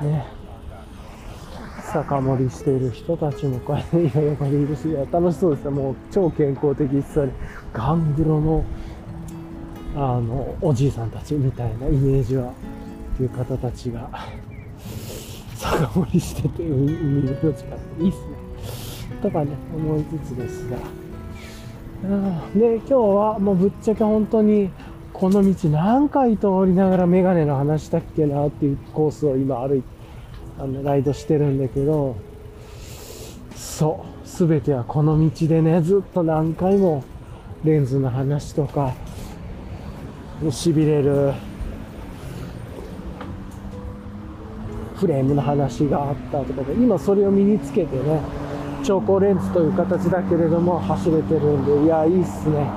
うんね酒盛りしている人たちもこうやって今横にいるし、いや楽しそうですよ。もう超健康的一切ガングロの、あの、おじいさんたちみたいなイメージは、っていう方たちが、酒盛りしてて、海の近くいいっすね。とかね、思いつつですが。で、今日はもうぶっちゃけ本当に、この道何回通りながらメガネの話したっけなっていうコースを今歩いて、あの、ライドしてるんだけど、そう、すべてはこの道でね、ずっと何回もレンズの話とか、痺れるフレームの話があったとかで、今それを身につけてね、超光レンズという形だけれども走れてるんで、いや、いいっすね。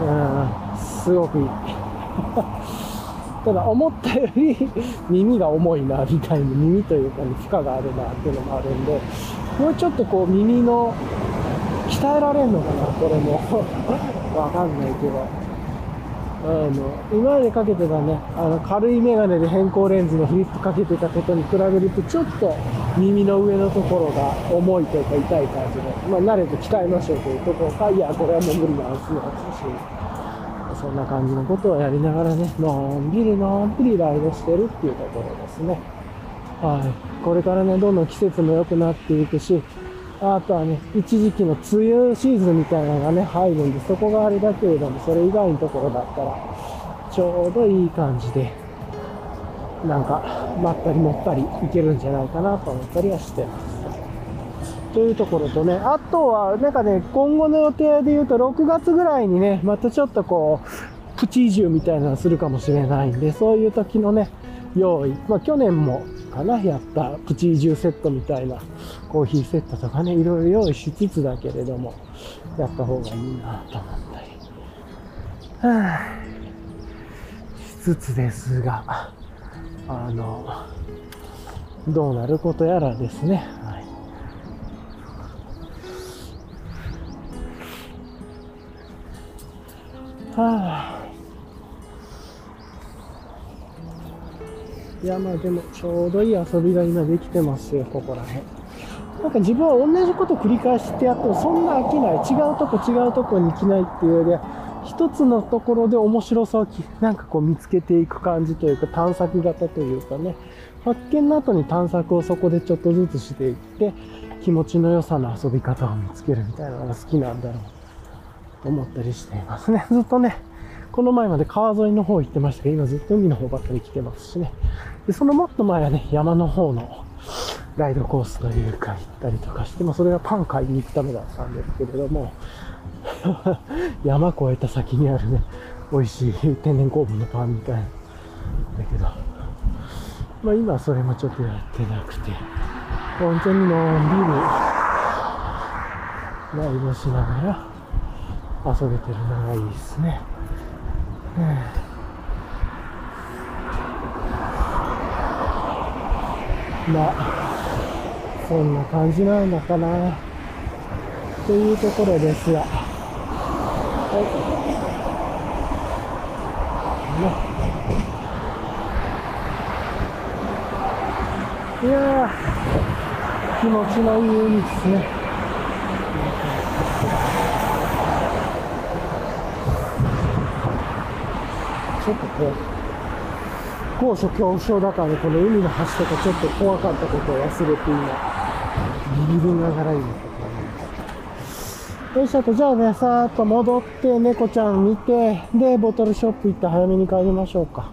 うん、すごくいい。ただ思ったより耳が重いなみたいに耳というかに負荷があるなっていうのもあるんでもうちょっとこう耳の鍛えられんのかなこれも わかんないけどあの今までかけてたねあの軽いメガネで変更レンズのフリップかけてたことに比べるとちょっと耳の上のところが重いというか痛い感じで、まあ、慣れて鍛えましょうというところか、いや、これはもう無理なんですよ、し、そんな感じのことをやりながらね、のんびりのんびりライドしてるっていうところですね。はい。これからね、どんどん季節も良くなっていくし、あとはね、一時期の梅雨シーズンみたいなのがね、入るんで、そこがあれだけれども、それ以外のところだったら、ちょうどいい感じで、なんか、まったりもったりいけるんじゃないかなと思ったりはしてます。というところとね、あとは、なんかね、今後の予定で言うと、6月ぐらいにね、またちょっとこう、プチ移住みたいなのするかもしれないんで、そういう時のね、用意。まあ去年もかな、やったプチ移住セットみたいな、コーヒーセットとかね、いろいろ用意しつつだけれども、やった方がいいなと思ったり。はぁ、しつつですが、あの、どうなることやらですね。はい。はあ。いや、まあでも、ちょうどいい遊びが今できてますよ、ここら辺。なんか自分は同じこと繰り返してやっても、そんな飽きない。違うとこ違うとこに行きないっていうよりは、一つのところで面白さをなんかこう見つけていく感じというか、探索型というかね、発見の後に探索をそこでちょっとずつしていって、気持ちの良さの遊び方を見つけるみたいなのが好きなんだろうと思ったりしていますね。ずっとね、この前まで川沿いの方行ってましたけど、今ずっと海の方ばっかり来てますしね。で、そのもっと前はね、山の方のライドコースというか行ったりとかして、まあそれはパン買いに行くためだったんですけれども、山越えた先にあるね、美味しい天然酵母のパンみたいな。だけど、まあ今それもちょっとやってなくて、本当にのんびりライドしながら遊べてるのがいいですね。まあ、そんな感じなのかな、というところですが。はい。ね、いやー、気持ちのいい海ですね。ちょっとこう、高所恐怖症だからね、この海の橋とかちょっと怖かったことを忘れて今、ビビりながらいますよいしょと、じゃあね、さーっと戻って、猫ちゃん見て、で、ボトルショップ行って早めに帰りましょうか。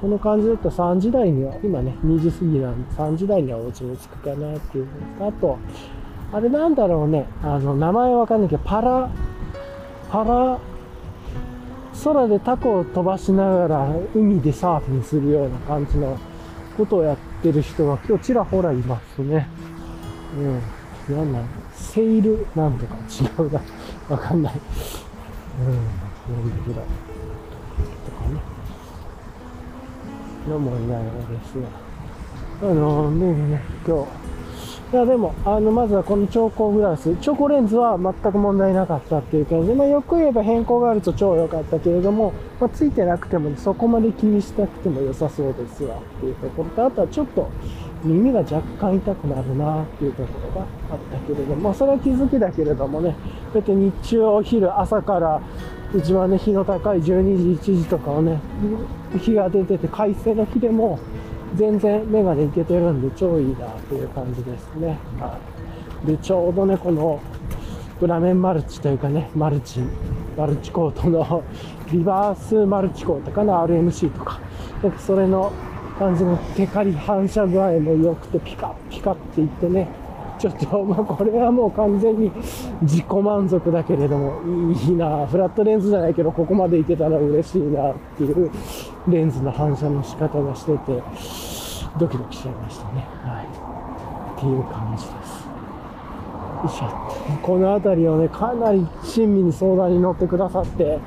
この感じだと3時台には、今ね、2時過ぎなんで、3時台にはお家に着くかなっていう。のと、あと、あれなんだろうね、あの、名前わかんないけど、パラ、パラ、空でタコを飛ばしながら海でサーフィンするような感じのことをやってる人が今日ちらほらいますね。うん。なんなんセイルなんとか違うな。わかんない。うん。なんだけど。とかね。のもいないのですが。あのねね、今日、いや、でも、あの、まずはこの超光グラス、チョコレンズは全く問題なかったっていう感じ。で、まあ、よく言えば変更があると超良かったけれども、まあ、ついてなくても、そこまで気にしなくても良さそうですわっていうところと、あとはちょっと耳が若干痛くなるなっていうところがあったけれども、まあ、それは気づきだけれどもね、こうやって日中、お昼、朝から、一番ね、日の高い12時、1時とかをね、日が出てて、快晴の日でも、全然目がね、いけてるんで超いいなっていう感じですね。はい。で、ちょうどね、この、裏面マルチというかね、マルチ、マルチコートの、リバースマルチコートかな、RMC とか。なんかそれの感じのテカリ反射具合も良くて、ピカッピカっていってね、ちょっと、まあ、これはもう完全に自己満足だけれども、いいなフラットレンズじゃないけど、ここまでいけたら嬉しいなっていうレンズの反射の仕方がしてて、ドキドキしちゃいましたね。はい。っていう感じです。よいしょ。この辺りをね、かなり親身に相談に乗ってくださって、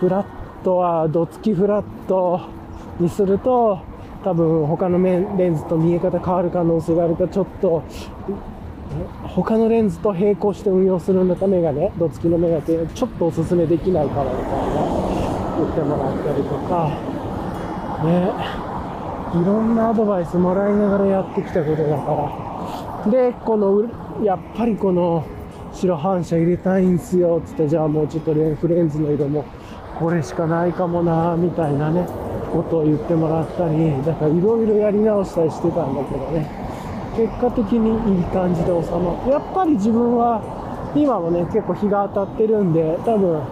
フラットは、どつきフラットにすると、多分他のレンズと見え方変わる可能性があるからちょっと他のレンズと並行して運用するんだったらメガネどつきのメガネちょっとおすすめできないからみたいな言ってもらったりとか。ね。いろんなアドバイスもらいながらやってきたことだから。で、この、やっぱりこの白反射入れたいんすよっ、つって、じゃあもうちょっとレンフレンズの色もこれしかないかもな、みたいなね、ことを言ってもらったり、だからいろいろやり直したりしてたんだけどね、結果的にいい感じで収まって、やっぱり自分は、今もね、結構日が当たってるんで、多分、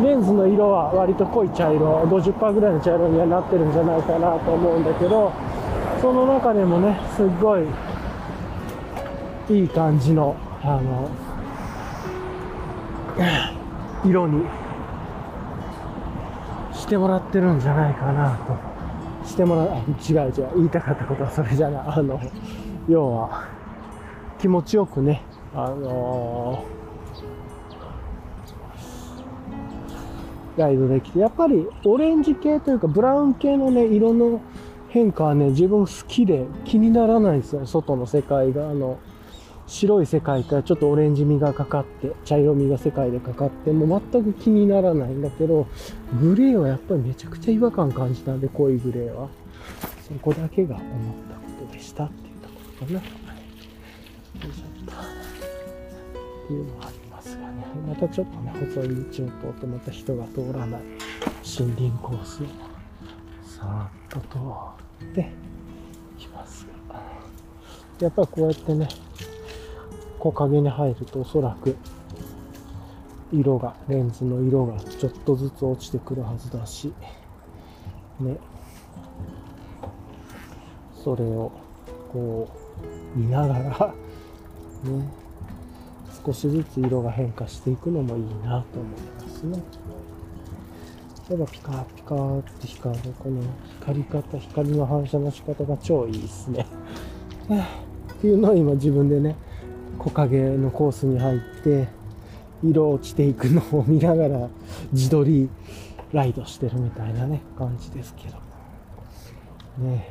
レンズの色は割と濃い茶色、50%ぐらいの茶色にはなってるんじゃないかなと思うんだけど、その中でもね、すっごいいい感じの、あの、色にしてもらってるんじゃないかなと。してもらう、違う違う、言いたかったことはそれじゃない。あの、要は、気持ちよくね、あのライドできて、やっぱりオレンジ系というかブラウン系のね、色の変化はね、自分好きで気にならないんですよ。外の世界が、あの、白い世界からちょっとオレンジ味がかかって、茶色味が世界でかかって、もう全く気にならないんだけど、グレーはやっぱりめちゃくちゃ違和感感じたんで、濃いグレーは。そこだけが思ったことでしたっていうところかな。はい。よいしょっと。っていうのはありますがね。またちょっとね、細い道を通ってまた人が通らない森林コースをさーっと通ってきますが。やっぱこうやってね、木陰に入るとおそらく色が、レンズの色がちょっとずつ落ちてくるはずだし、ね。それをこう見ながら、ね、少しずつ色が変化していくのもいいなと思いますね。例えばピカピカって光るこの光り方、光の反射の仕方が超いいですね。っていうのを今自分でね、木陰のコースに入って、色落ちていくのを見ながら自撮りライドしてるみたいなね、感じですけど。ね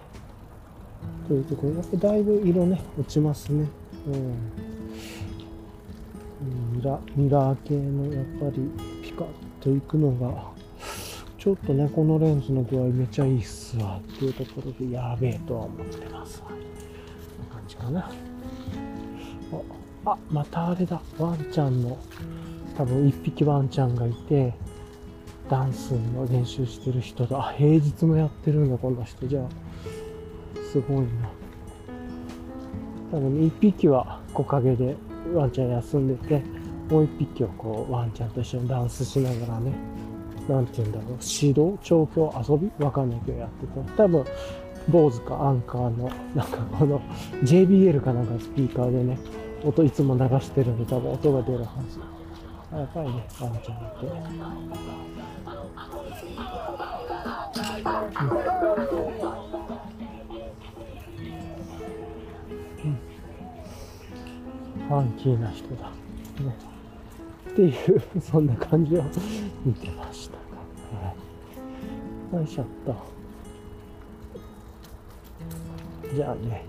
というところ、やっぱだいぶ色ね、落ちますね。うん。ミラミラー系のやっぱりピカッといくのが、ちょっとね、このレンズの具合めちゃいいっすわっていうところで、やべえとは思ってますわ。こんな感じかな。あ、またあれだ。ワンちゃんの、多分一匹ワンちゃんがいて、ダンスの練習してる人だ。あ、平日もやってるんだ、この人。じゃあ、すごいな。多分ね、一匹は木陰でワンちゃん休んでて、もう一匹はこう、ワンちゃんと一緒にダンスしながらね、なんて言うんだろう、指導調教遊び？わかんないけどやってて、多分、坊主かアンカーの、なんかこの JBL かなんかスピーカーでね、音いつも流してるんで多分音が出るはず。やっぱりね、ワンちゃんいて。うんファンキーな人だ。ね。っていう、そんな感じを見てましたが。はい。よいしょっと。じゃあね、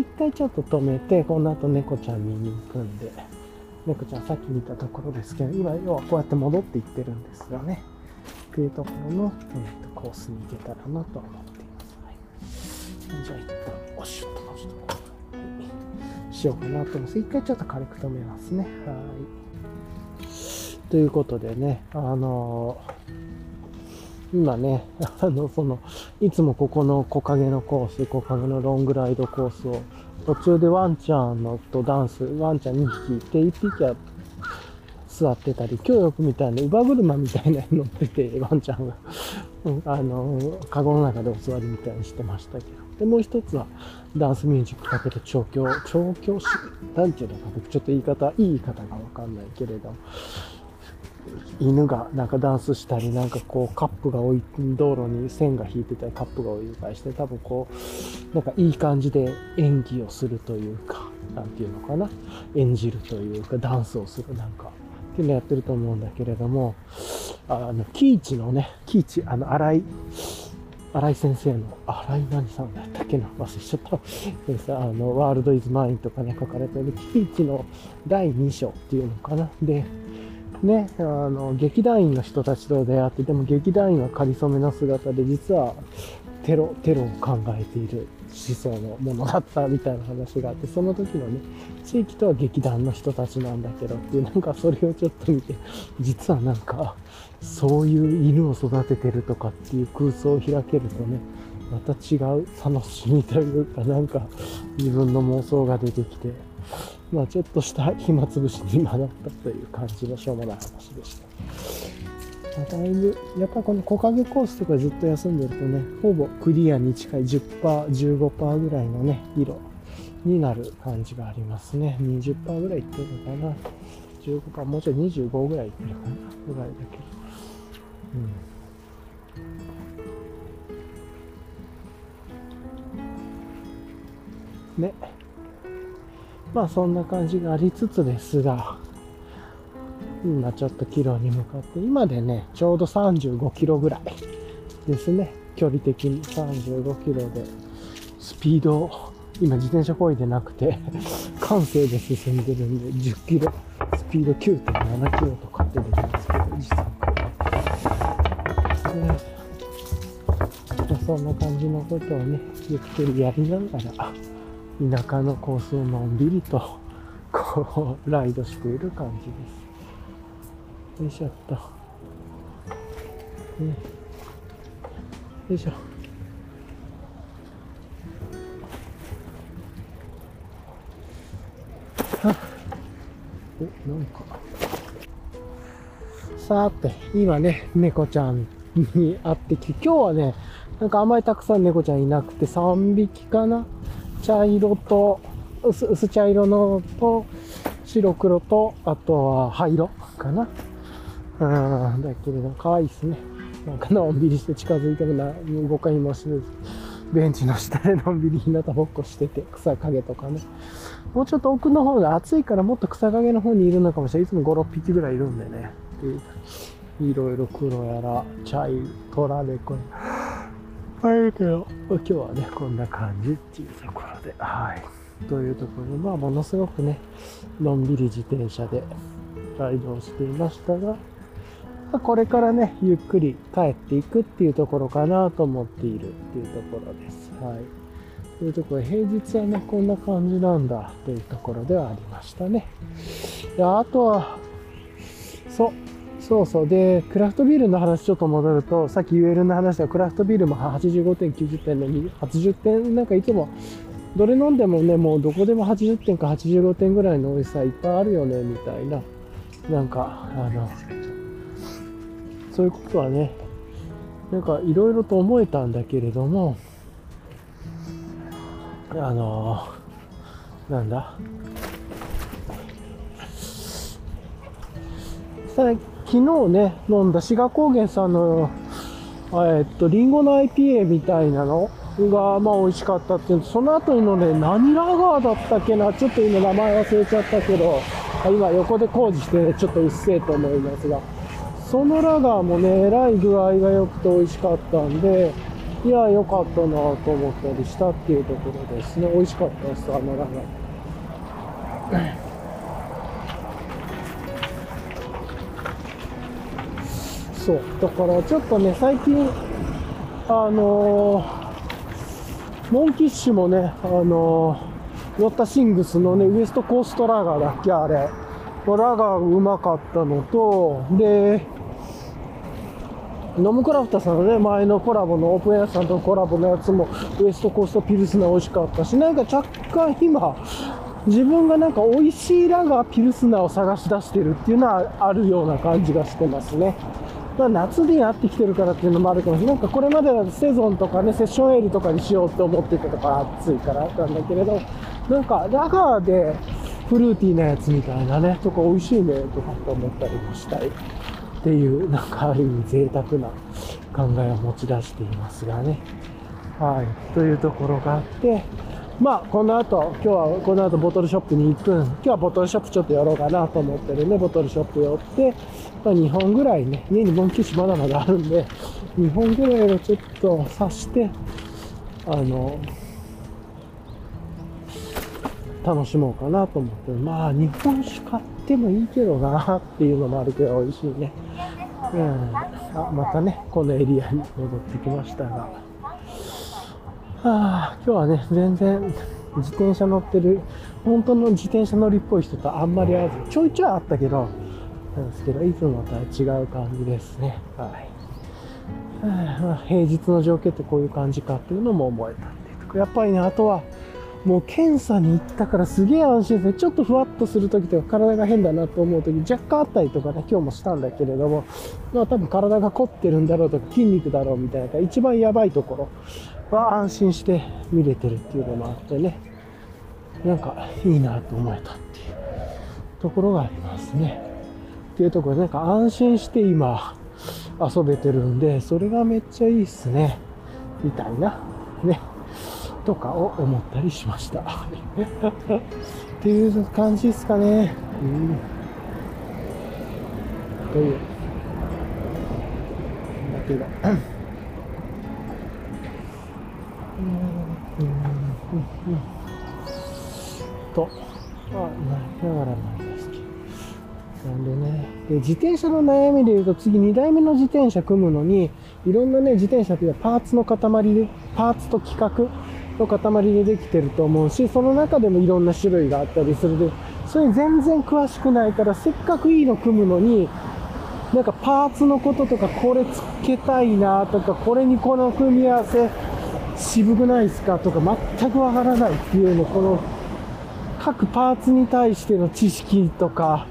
一回ちょっと止めて、この後猫ちゃん見に行くんで、猫ちゃんさっき見たところですけど、今、要はこうやって戻っていってるんですがね、っていうところの、えー、とコースに行けたらなと思っています。はい、じゃあ一旦、おしゅっと、おしゅっと。しようかなと思います。一回ちょっと軽く止めますね。はい。ということでね、あのー、今ね、あの、その、いつもここの木陰のコース、木陰のロングライドコースを、途中でワンちゃんのとダンス、ワンちゃん2匹いて、1匹は座ってたり、今日よく見たいな乳母車みたいなの乗ってて、ワンちゃんが、あの、カゴの中でお座りみたいにしてましたけど。で、もう一つは、ダンスミュージックかけて調教、調教し、なんていうのか、僕ちょっと言い方、いい言い方がわかんないけれども、犬がなんかダンスしたり、なんかこうカップが置い、道路に線が引いてたり、カップが置いたりして、多分こう、なんかいい感じで演技をするというか、なんていうのかな、演じるというか、ダンスをする、なんか、っていうのやってると思うんだけれども、あの、キイチのね、キイチ、あの、荒井、荒井先生の、荒井何さんだったっけな？忘れちゃった。でさ、あの、ワールドイズマインとかね、書かれてる、キイチの第2章っていうのかな。で、ね、あの、劇団員の人たちと出会って、でも劇団員は仮初めの姿で、実は、テロテロを考えている思想のものだったみたいな話があってその時のね地域とは劇団の人たちなんだけどっていうなんかそれをちょっと見て実はなんかそういう犬を育ててるとかっていう空想を開けるとねまた違う楽しみというかなんか自分の妄想が出てきてまあちょっとした暇つぶしに今なったという感じのしょうもない話でした。まあだいぶ、やっぱこの木陰コースとかずっと休んでるとね、ほぼクリアに近い10%、15%ぐらいのね、色になる感じがありますね。20%ぐらいいってるのかな。15%、もうちょい25ぐらいいってるかな。ぐらいだけど。うん。ね。まあそんな感じがありつつですが、今ちょっとキロに向かって、今でね、ちょうど35キロぐらいですね。距離的に35キロで、スピードを、今自転車こいでなくて、感性で進んでるんで、10キロ、スピード9.7キロとかって出てますけど、時速で、そんな感じのことをね、ゆっくりやりながら、田舎のコースをのんびりと、こう、ライドしている感じです。よいしょっと。ねよいしょ。お、なんか。さて、今ね、猫ちゃんに会ってきて、今日はね、なんかあんまりたくさん猫ちゃんいなくて、3匹かな茶色と、薄薄茶色のと、白黒と、あとは灰色かな。うん、だけれど、可愛いですね。なんかのんびりして近づいてもな、動かにもしず、ベンチの下でのんびり日向ぼっこしてて、草陰とかね。もうちょっと奥の方で暑いからもっと草陰の方にいるのかもしれない。いつも5、6匹ぐらいいるんでね。いろいろ黒やら、茶色、虎猫やあるけど、今日はね、こんな感じっていうところで、はい。というところで、まあ、ものすごくね、のんびり自転車でライドをしていましたが、これからね、ゆっくり帰っていくっていうところかなと思っているっていうところです。はい。というところで、平日はね、こんな感じなんだというところではありましたね。であとは、そう、そうそう。で、クラフトビールの話ちょっと戻ると、さっき UL の話ではクラフトビールも85点、90点の80点、なんかいつも、どれ飲んでもね、もうどこでも80点か85点ぐらいの美味しさいっぱいあるよね、みたいな。なんか、あの、そういうことはね、なんかいろいろと思えたんだけれども、あの、なんだ？昨日ね、飲んだ志賀高原さんの、えっと、リンゴの IPA みたいなのが、まあ美味しかったっていうその後のね、何ラガーだったっけな、ちょっと今名前忘れちゃったけど、今横で工事してね、ちょっとうっせえと思いますが、そのラガーもね、えらい具合が良くて美味しかったんで、いや、良かったなと思ったりしたっていうところですね。美味しかったです、あのラガー。そう。だからちょっとね、最近、あのーモンキッシュもね、あのー、ヨッタシングスのね、ウエストコーストラガーだっけ、あれ。ラガーうまかったのと、で、ノムクラフターさんのね、前のコラボのオープンエアさんとのコラボのやつも、ウエストコーストピルスナー美味しかったし、なんか若干今、自分がなんか美味しいラガーピルスナーを探し出してるっていうのはあるような感じがしてますね。まあ、夏になってきてるからっていうのもあるかもしれない。なんかこれまではセゾンとかね、セッションエールとかにしようって思ってたとか暑いからなんだけれど、なんかラガーでフルーティーなやつみたいなね、とか美味しいねとかって思ったりもしたいっていう、なんかある意味贅沢な考えを持ち出していますがね。はい。というところがあって、まあ、この後、今日はこの後ボトルショップに行くん。今日はボトルショップちょっと寄ろうかなと思ってるんで、ボトルショップ寄って、まあ、2本ぐらいね、家にモンキッシュまだまだあるんで、2本ぐらいをちょっと刺して、あの、楽しもうかなと思って。まあ、日本酒買ってもいいけどなっていうのもあるけど、美味しいね。うん。あ、またね、このエリアに戻ってきましたが。はあ今日はね、全然自転車乗ってる、本当の自転車乗りっぽい人とあんまり会わず、ちょいちょいあったけど、なんですけど、いつもとは違う感じですね。はい。はあまあ、平日の状況ってこういう感じかっていうのも思えたっていうとこやっぱりね、あとは、もう検査に行ったからすげえ安心ですね。ちょっとふわっとするときとか体が変だなと思うとき若干あったりとかね、今日もしたんだけれども、まあ多分体が凝ってるんだろうとか筋肉だろうみたいな、一番やばいところは安心して見れてるっていうのもあってね、なんかいいなと思えたっていうところがありますね。っていうところでなんか安心して今遊べてるんで、それがめっちゃいいっすね。みたいな。ね。とかを思ったりしました。っていう感じですかね。うん。という。だけど。うんうんうんうんと、まあ、ながらなんですけど。なんでね、で自転車の悩みで言うと、次2台目の自転車組むのに、いろんなね、自転車っていうのはパーツの塊で、パーツと規格の塊でできてると思うし、その中でもいろんな種類があったりするで、それ全然詳しくないから、せっかくいいの組むのに、なんかパーツのこととか、これつけたいなとか、これにこの組み合わせ、渋くないですか？とか、全くわからないっていうの、この、各パーツに対しての知識とか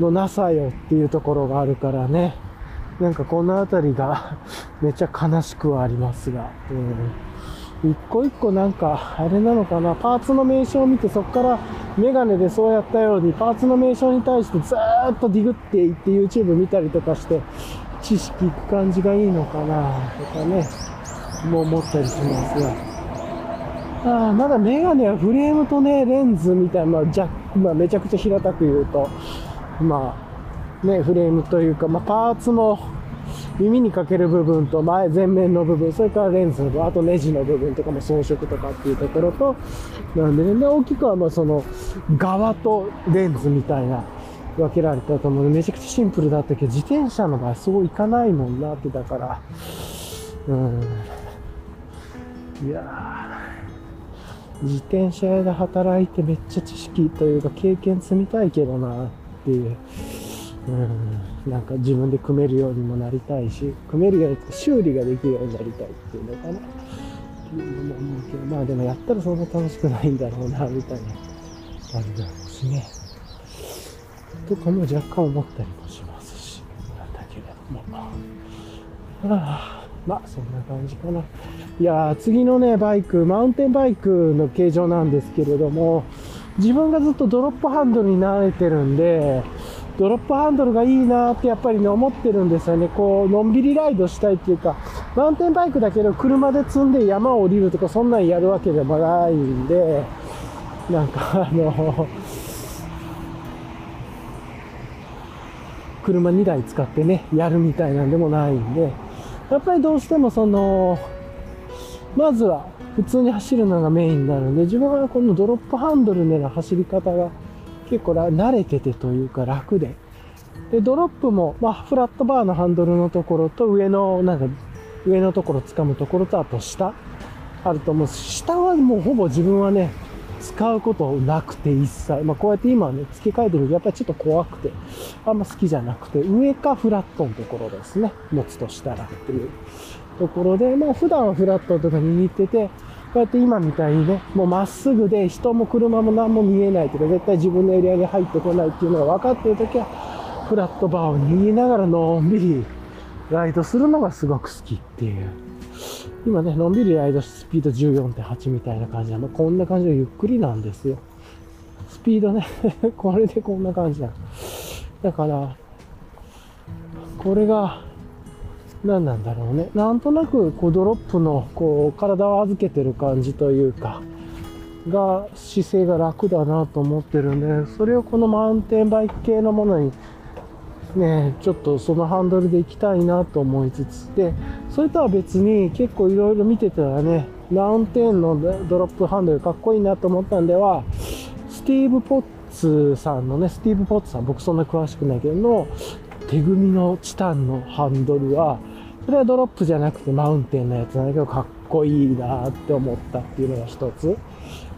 のなさよっていうところがあるからね。なんかこのあたりが めっちゃ悲しくはありますが。うん。一個一個なんか、あれなのかな、パーツの名称を見てそこからメガネでそうやったようにパーツの名称に対してずーっとディグっていって YouTube 見たりとかして知識いく感じがいいのかなとかね、もう思ったりしますが。ああまだメガネはフレームとね、レンズみたいな、まあ、じゃまあ、めちゃくちゃ平たく言うと、まあ、ね、フレームというか、まあ、パーツの耳にかける部分と前、前面の部分、それからレンズの部分、あとネジの部分とかも装飾とかっていうところと、なんでね、大きくはまあその側とレンズみたいな分けられたと思う、めちゃくちゃシンプルだったけど、自転車の場合そういかないもんなって、だから、うん。いや自転車屋で働いてめっちゃ知識というか経験積みたいけどなっていう、うん、なんか自分で組めるようにもなりたいし、組めるように、修理ができるようになりたいっていうのかな。っていうのも思うけど、まあでもやったらそんな楽しくないんだろうな、みたいなあれだろうしね。とかも若干思ったりもしますし、なんだけれども。はあまあそんな感じかな。いや次のね、バイク、マウンテンバイクの形状なんですけれども、自分がずっとドロップハンドルに慣れてるんで、ドロップハンドルがいいなってやっぱりね、思ってるんですよね。こう、のんびりライドしたいっていうか、マウンテンバイクだけど車で積んで山を降りるとかそんなんやるわけでもないんで、なんかあの、車2台使ってね、やるみたいなんでもないんで、やっぱりどうしてもその、まずは普通に走るのがメインになるんで、自分はこのドロップハンドルでの走り方が結構慣れててというか楽で。で、ドロップも、まあ、フラットバーのハンドルのところと上の、なんか、上のところ掴むところとあと下あると思う。下はもうほぼ自分はね、使うことなくて一切。まあ、こうやって今ね、付け替えてるけど、やっぱりちょっと怖くて、あんま好きじゃなくて、上かフラットのところですね。持つとしたらっていうところで、まあ、普段はフラットとかに似てて、こうやって今みたいにね、もうまっすぐで人も車も何も見えないとか、絶対自分のエリアに入ってこないっていうのが分かってるときは、フラットバーを握りながらのんびりライドするのがすごく好きっていう。今ね、のんびりライドスピード14.8みたいな感じで、まあ、こんな感じでゆっくりなんですよ。スピードね、これでこんな感じなの。だから、これが、何なんだろうね。なんとなく、こう、ドロップの、こう、体を預けてる感じというか、が、姿勢が楽だなと思ってるんで、それをこのマウンテンバイク系のものに、ね、ちょっとそのハンドルで行きたいなと思いつつ、で、それとは別に結構いろいろ見てたらね、マウンテンのドロップハンドルかっこいいなと思ったんでは、スティーブ・ポッツさんのね、スティーブ・ポッツさん、僕そんな詳しくないけどの、手組みのチタンのハンドルは、それはドロップじゃなくてマウンテンのやつなんだけど、かっこいいなって思ったっていうのが一つ。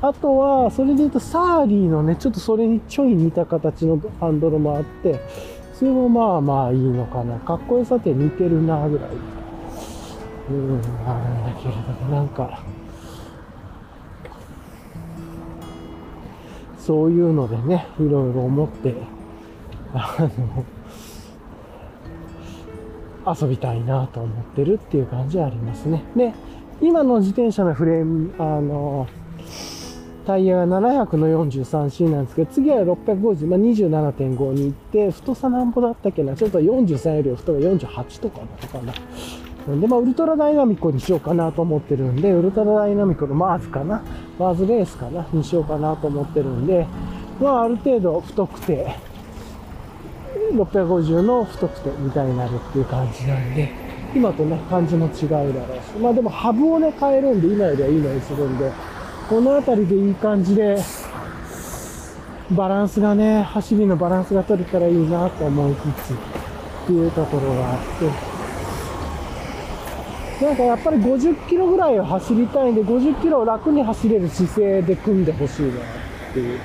あとは、それで言うと、サーリーのね、ちょっとそれにちょい似た形のハンドルもあって、それもまあまあいいのかな。かっこよさって似てるなぐらい。うん、あるんだけれども、なんか、そういうのでね、いろいろ思って、あの、遊びたいなと思ってるっていう感じはありますね。で、今の自転車のフレーム、あの、タイヤが700の 43C なんですけど、次は650、まあ、27.5に行って、太さなんぼだったっけな、ちょっと43より太が48とかだったかな。んで、まあ、ウルトラダイナミコにしようかなと思ってるんで、ウルトラダイナミコのマーズかな、マーズレースかな、にしようかなと思ってるんで、まあ、ある程度太くて、650の太くてみたいになるっていう感じなんで、今とね、感じも違うだろうし、まあでもハブをね、変えるんで、今よりはいいのにするんで、この辺りでいい感じで、バランスがね、走りのバランスが取れたらいいなと思いつつ、っていうところがあって、なんかやっぱり50キロぐらいを走りたいんで、50キロを楽に走れる姿勢で組んでほしいなっていう。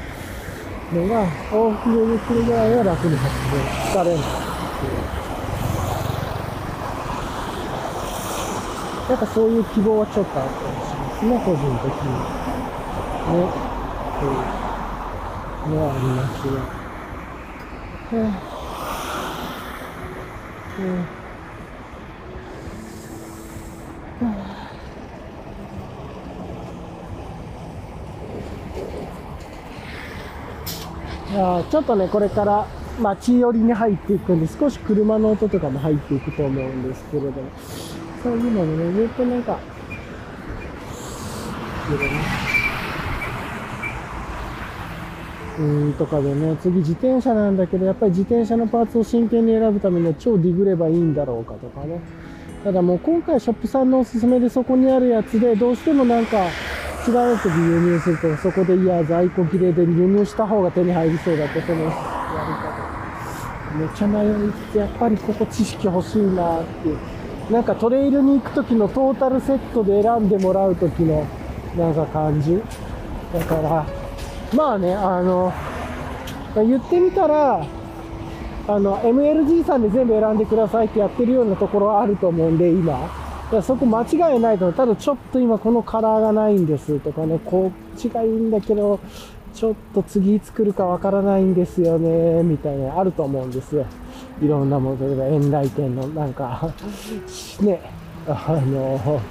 のが、往復50キロぐらいは楽に走れる、疲れないっていう。なんかそういう希望はちょっとあったりしますね、個人的に。ね。そういうのはありますね。はあうんいやーちょっとね、これから街寄りに入っていくんで、少し車の音とかも入っていくと思うんですけれども、そういうのもね、ずっとなんか、うんとかでね、次自転車なんだけど、やっぱり自転車のパーツを真剣に選ぶためには超ディグればいいんだろうかとかね。ただもう今回ショップさんのおすすめでそこにあるやつで、どうしてもなんか違うやつで輸入すると、そこでいや、在庫切れで輸入した方が手に入りそうだって、そのやり方。めっちゃ迷いつつ、やっぱりここ知識欲しいなっていう。なんかトレイルに行く時のトータルセットで選んでもらう時のなんか感じ？だから、まあね、あの、言ってみたら、あの、MLG さんで全部選んでくださいってやってるようなところはあると思うんで、今。だからそこ間違いないと思う。ただちょっと今このカラーがないんですとかね、こっちがいいんだけど、ちょっと次いつ来るかわからないんですよね、みたいな、あると思うんですよ。いろんなもの、例えば遠来店のなんか、ね、あの、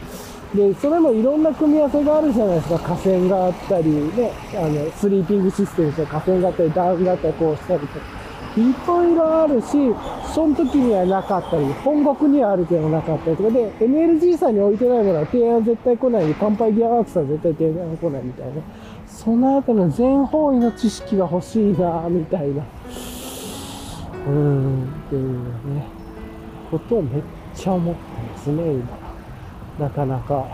で、それもいろんな組み合わせがあるじゃないですか。河川があったり、ね、あの、スリーピングシステムとか河川があったり、ダウンがあったり、こうしたりとか。いろいろあるし、その時にはなかったり、本国にはあるけどなかったりとかで、MLG さんに置いてないものは提案絶対来ない、乾杯ギアワークさんは絶対提案来ないみたいな。その後の全方位の知識が欲しいな、みたいな。うーん、っていうね、ことをめっちゃ思ってますね、今。なかなか、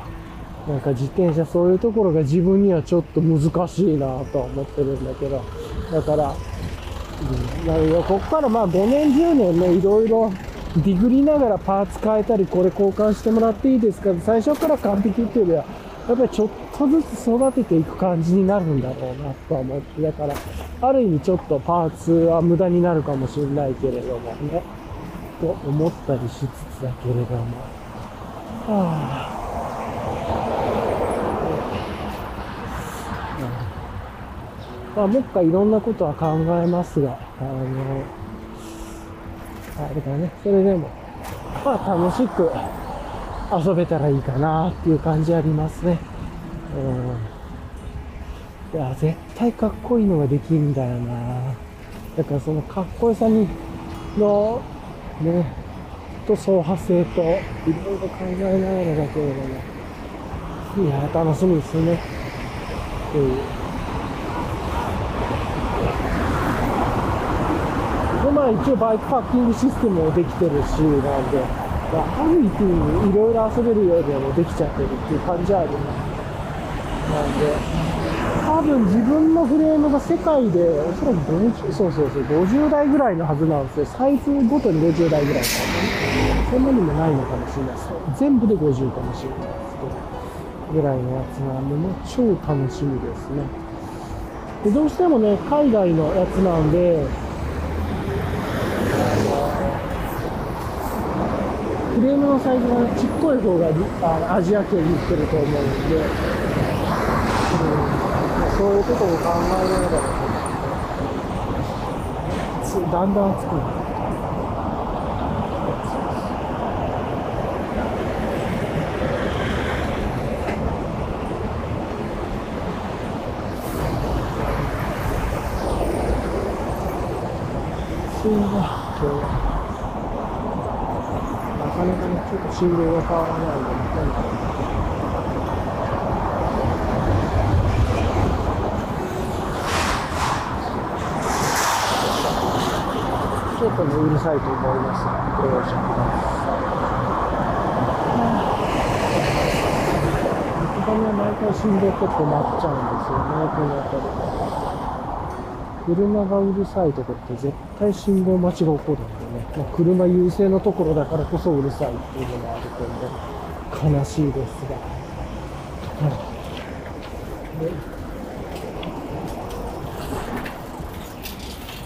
なんか自転車そういうところが自分にはちょっと難しいなとは思ってるんだけど、だから、うん、なるよこっからまあ5年10年ね、いろいろディグりながらパーツ変えたり、これ交換してもらっていいですか？最初から完璧っていうよりは、やっぱりちょっとずつ育てていく感じになるんだろうなとは思って、だから、ある意味ちょっとパーツは無駄になるかもしれないけれどもね、と思ったりしつつだけれども。はあ、まあ、もう一回いろんなことは考えますが、あの、あれだね、それでも、まあ楽しく遊べたらいいかなっていう感じありますね。うん。いや、絶対かっこいいのができるんだよな。だからそのかっこよさに、の、ね、と走破性といろいろ考えながらだけれども、いや、楽しみですね。うん。で、まあ一応バイクパッキングシステムもできてるし、なんで、まあ、ある意味いろいろ遊べるようにもできちゃってるっていう感じはあります。なんで、多分自分のフレームが世界でおそらく50そうそうそう50台ぐらいのはずなんですよ。サイズごとに50台ぐらい。かそんなにもないのかもしれないです。全部で50かもしれないです。けどぐらいのやつなんでもう超楽しみですね。でどうしてもね海外のやつなんでフレームのサイズがねちっこい方があアジア圏に行ってると思うんで、うん、そういうことを考えながら。だんだん暑くなる。暑いな今日は。ちょっと信号が変わらないんで、なんかちょっとね、うるさいと思います、ご容赦ください。ここには毎回信号結構待っちゃうんですよね、この辺り。車がうるさいとこって絶対信号待ちが起こるんで、まあ、車優勢のところだからこそうるさいっていうのもあると思う悲しいですが、はいで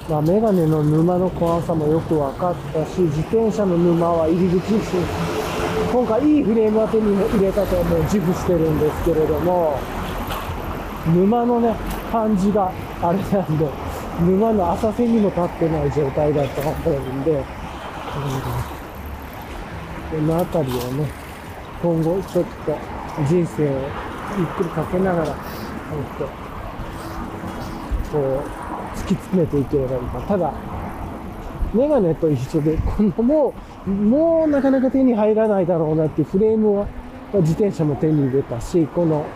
まあ、メガネの沼の怖さもよく分かったし自転車の沼は入り口に今回いいフレームは手に入れたと思う自負してるんですけれども沼のね感じがあれなんで沼の浅瀬にも立ってない状態だと思うんで、この辺りをね今後ちょっと人生をゆっくりかけながら、こう突き詰めていければいいか。ただメガネと一緒でこのもうもうなかなか手に入らないだろうなっていうフレームは自転車も手に入れたしこの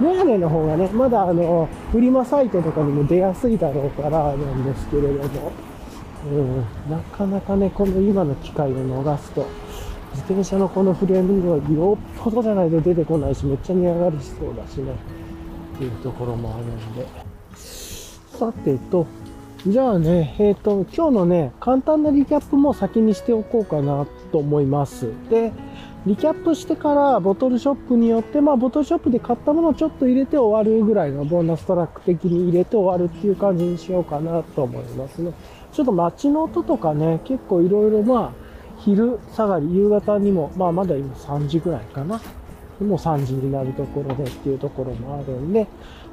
メガネの方がね、まだあの、フリマサイトとかにも出やすいだろうからなんですけれども、うん、なかなかね、この今の機会を逃すと、自転車のこのフレームがよっぽどじゃないと出てこないし、めっちゃ値上がりしそうだしね、っていうところもあるんで。さてと、じゃあね、えっ、と、今日のね、簡単なリキャップも先にしておこうかなと思います。で、リキャップしてからボトルショップによって、まあボトルショップで買ったものをちょっと入れて終わるぐらいのボーナストラック的に入れて終わるっていう感じにしようかなと思いますね。ちょっと街の音とかね、結構いろいろまあ昼下がり、夕方にも、まあまだ今3時ぐらいかな。もう3時になるところでっていうところもあるんで、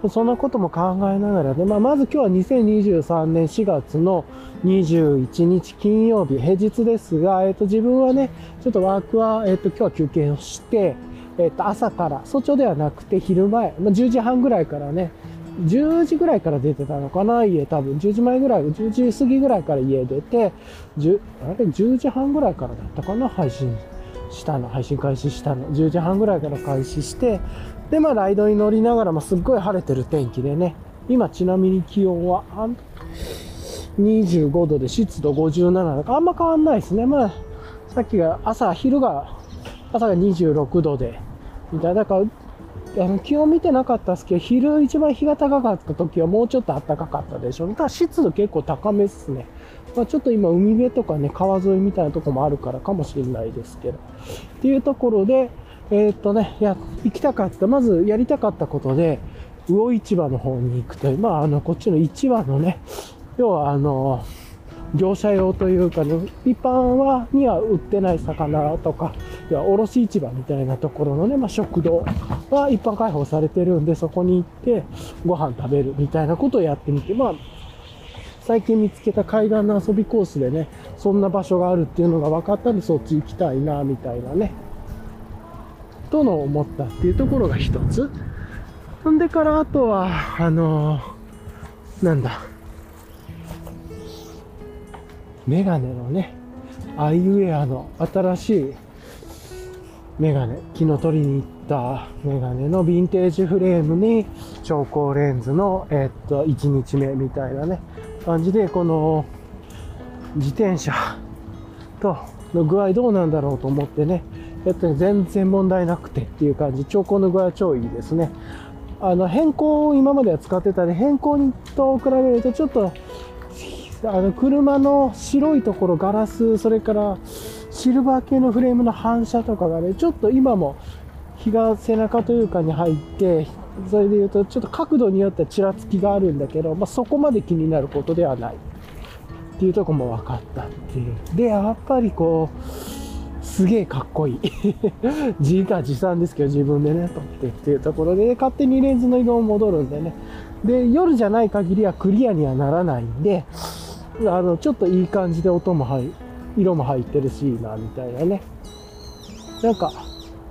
そんなことも考えながらね、まあ、まず今日は2023年4月の21日金曜日、平日ですが、えっ、と、自分はね、ちょっとワークは、えっ、と、今日は休憩をして、えっ、と、朝から、早朝ではなくて昼前、まあ、10時半ぐらいからね、10時ぐらいから出てたのかな家多分。10時前ぐらい10時過ぎぐらいから家出て10あれ10時半ぐらいからだったかな配信したの配信開始したの。10時半ぐらいから開始してでまあライドに乗りながら、まあ、すっごい晴れてる天気でね。今ちなみに気温は25度で湿度57度かあんま変わんないですね。まあさっきが朝昼が朝が26度でみたいな。だからあの気温見てなかったですけど昼一番日が高かった時はもうちょっと暖かかったでしょ。うただ湿度結構高めですね。まあ、ちょっと今海辺とかね川沿いみたいなとこもあるからかもしれないですけど。っていうところでえー、っとねいや行きたかったまずやりたかったことで魚市場の方に行くという。まああのこっちの市場のね要はあの業者用というかね一般はには売ってない魚とか要は卸市場みたいなところのね、まあ、食堂は一般開放されてるんでそこに行ってご飯食べるみたいなことをやってみてまあ最近見つけた海岸の遊びコースでね、そんな場所があるっていうのが分かったんで、そっち行きたいな、みたいなね。との思ったっていうところが一つ。んでから、あとは、あのー、なんだ。メガネのね、アイウェアの新しいメガネ、昨日取りに行ったメガネのヴィンテージフレームに超光レンズの、え、っと、1日目みたいなね、感じで、この自転車との具合どうなんだろうと思ってね、やって全然問題なくてっていう感じ、兆候の具合は超いいですね。あの変更を今までは使ってたで変更と比べるとちょっとあの車の白いところガラスそれからシルバー系のフレームの反射とかがねちょっと今も日が背中というかに入ってそれで言うとちょっと角度によってはちらつきがあるんだけど、まあ、そこまで気になることではない。っていうとこも分かったっていう。でやっぱりこうすげえかっこいい。自画自賛ですけど自分でね撮ってっていうところで勝手にレンズの色も戻るんでね。で夜じゃない限りはクリアにはならないんであのちょっといい感じで音も入色も入ってるしいいなみたいなね。なんか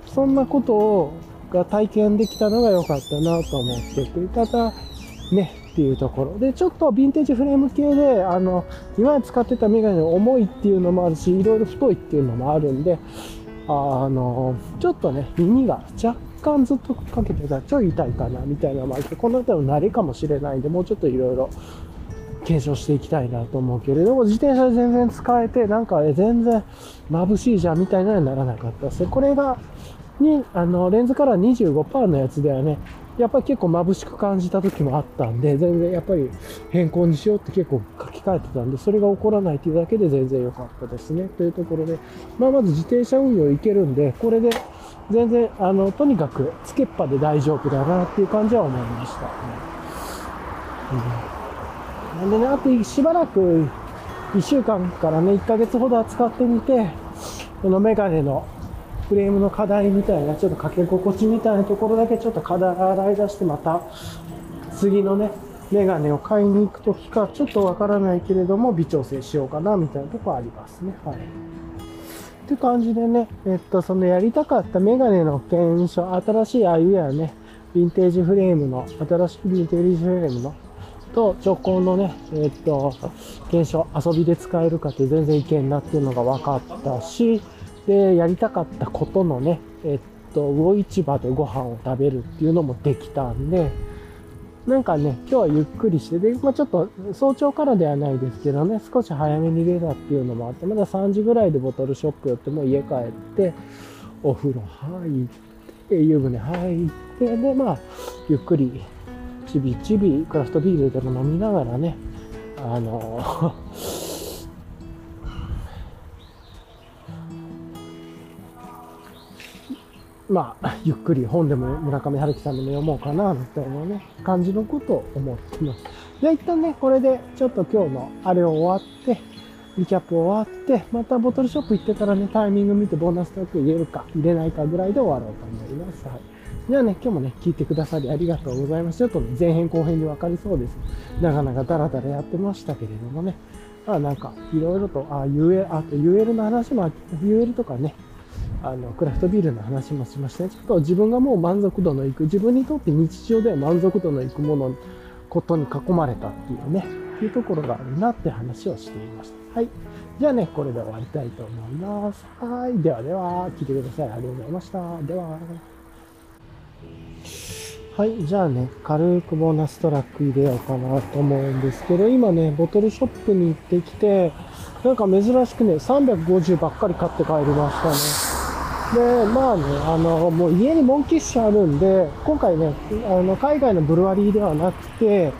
そんなことをが体験できたのが良かったなと思っててただねっていうところ。でちょっとヴィンテージフレーム系であの今まで使ってたメガネ重いっていうのもあるしいろいろ太いっていうのもあるんであのちょっとね耳が若干ずっとかけてたらちょい痛いかなみたいなのもあってこの辺りの慣れかもしれないんでもうちょっといろいろ検証していきたいなと思うけれども自転車で全然使えてなんか全然眩しいじゃんみたいなのにならなかったですこれがにあのレンズカラー25%のやつではね。やっぱり結構眩しく感じた時もあったんで全然やっぱり変更にしようって結構書き換えてたんでそれが起こらないっていうだけで全然良かったですね。というところで、まあ、まず自転車運用いけるんでこれで全然あのとにかくつけっぱで大丈夫だなっていう感じは思いました、うん、なんでねあとしばらく1週間からね1ヶ月ほどは使ってみてこのメガネのフレームの課題みたいな、ちょっとかけ心地みたいなところだけちょっと課題洗い出して、また次のね、メガネを買いに行くときか、ちょっとわからないけれども、微調整しようかな、みたいなとこありますね。はい。って感じでね、えっと、そのやりたかったメガネの検証、新しいああいうやね、ヴィンテージフレームの、新しいヴィンテージフレームの、と直行のね、えっと、検証、遊びで使えるかって全然いけんなっていうのが分かったし、で、やりたかったことのね、えっと、魚市場でご飯を食べるっていうのもできたんで、なんかね、今日はゆっくりして、で、まあちょっと早朝からではないですけどね、少し早めに出たっていうのもあって、まだ3時ぐらいでボトルショップ寄っても家帰って、お風呂入って、湯船入って、で、まあ、ゆっくり、ちびちびクラフトビールでも飲みながらね、あの まあ、ゆっくり本でも村上春樹さんでも読もうかな、みたいなね、感じのことを思ってます。じゃあ一旦ね、これでちょっと今日のあれを終わって、リキャップ終わって、またボトルショップ行ってからね、タイミング見てボーナストラック入れるか、入れないかぐらいで終わろうと思います。はい。じゃあね、今日もね、聞いてくださりありがとうございます。ちょっとね、前編後編に分かりそうです。なかなかダラダラやってましたけれどもね。まあなんか、いろいろと、あ、UL、あと UL の話も、UL とかね、あのクラフトビールの話もしましたね。ちょっと自分がもう満足度のいく、自分にとって日常では満足度のいくもの、ことに囲まれたっていうね、いうところがあるなって話をしていました。はい。じゃあね、これで終わりたいと思います。はい。ではでは、聞いてください。ありがとうございました。では。はい。じゃあね、軽くボーナストラック入れようかなと思うんですけど、今ね、ボトルショップに行ってきて、なんか珍しくね、350ばっかり買って帰りましたね。で、まあね、あの、もう家にモンキッシュあるんで、今回ね、あの、海外のブルワリーではなくて、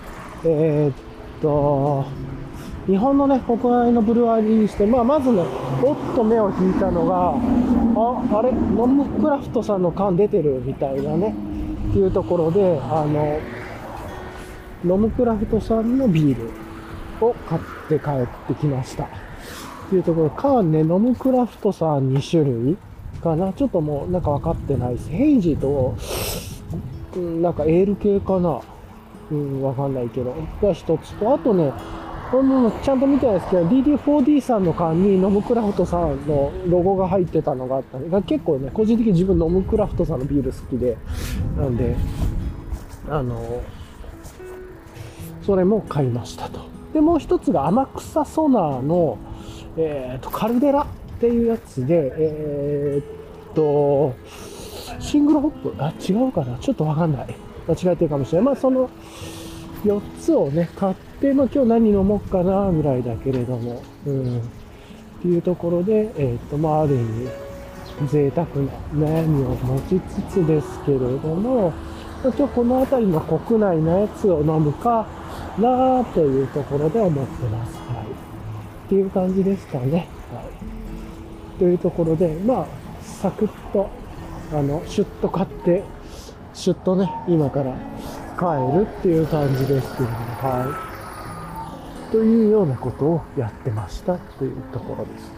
えー、っと、日本のね、国内のブルワリーにして、まあ、まずね、おっと目を引いたのが、あ、あれ、ノムクラフトさんの缶出てるみたいなね、っていうところで、あの、ノムクラフトさんのビールを買って帰ってきました。っていうところ、缶ね、ノムクラフトさん2種類。かなちょっともうなんか分かってないです。ヘイジと、なんかエール系かなうん、わかんないけど。が一つと、あとね、このちゃんと見てないですけど、DD4D さんの缶にノムクラフトさんのロゴが入ってたのがあったんで、結構ね、個人的に自分ノムクラフトさんのビール好きで、なんで、あの、それも買いましたと。で、もう一つが天草ソナーの、えっ、ー、と、カルデラっていうやつで、えー、っと、シングルホップ、あ、違うかな？ちょっとわかんない。間違えてるかもしれない。まあ、その4つをね、買って、でまあ、今日何飲もうかな、ぐらいだけれども、うん。っていうところで、えー、っと、まあ、ある意味、贅沢な悩みを持ちつつですけれども、ま今日この辺りの国内のやつを飲むかなというところで思ってます。はい。っていう感じですかね。はい。というところで、まあ、サクッと、あの、シュッと買って、シュッとね、今から帰るっていう感じですけれども、はい。というようなことをやってましたというところです。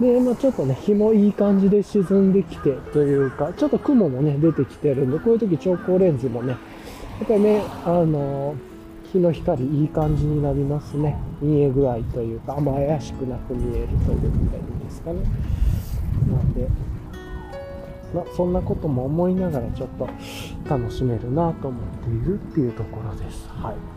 で、まあちょっとね、日もいい感じで沈んできてというか、ちょっと雲もね、出てきてるんで、こういう時調光レンズもね、やっぱりね、あの日の光いい感じになりますね。見え具合というか、あんま怪しくなく見えるというかいいですかね。なんで、まあそんなことも思いながらちょっと楽しめるなと思っているっていうところです。はい。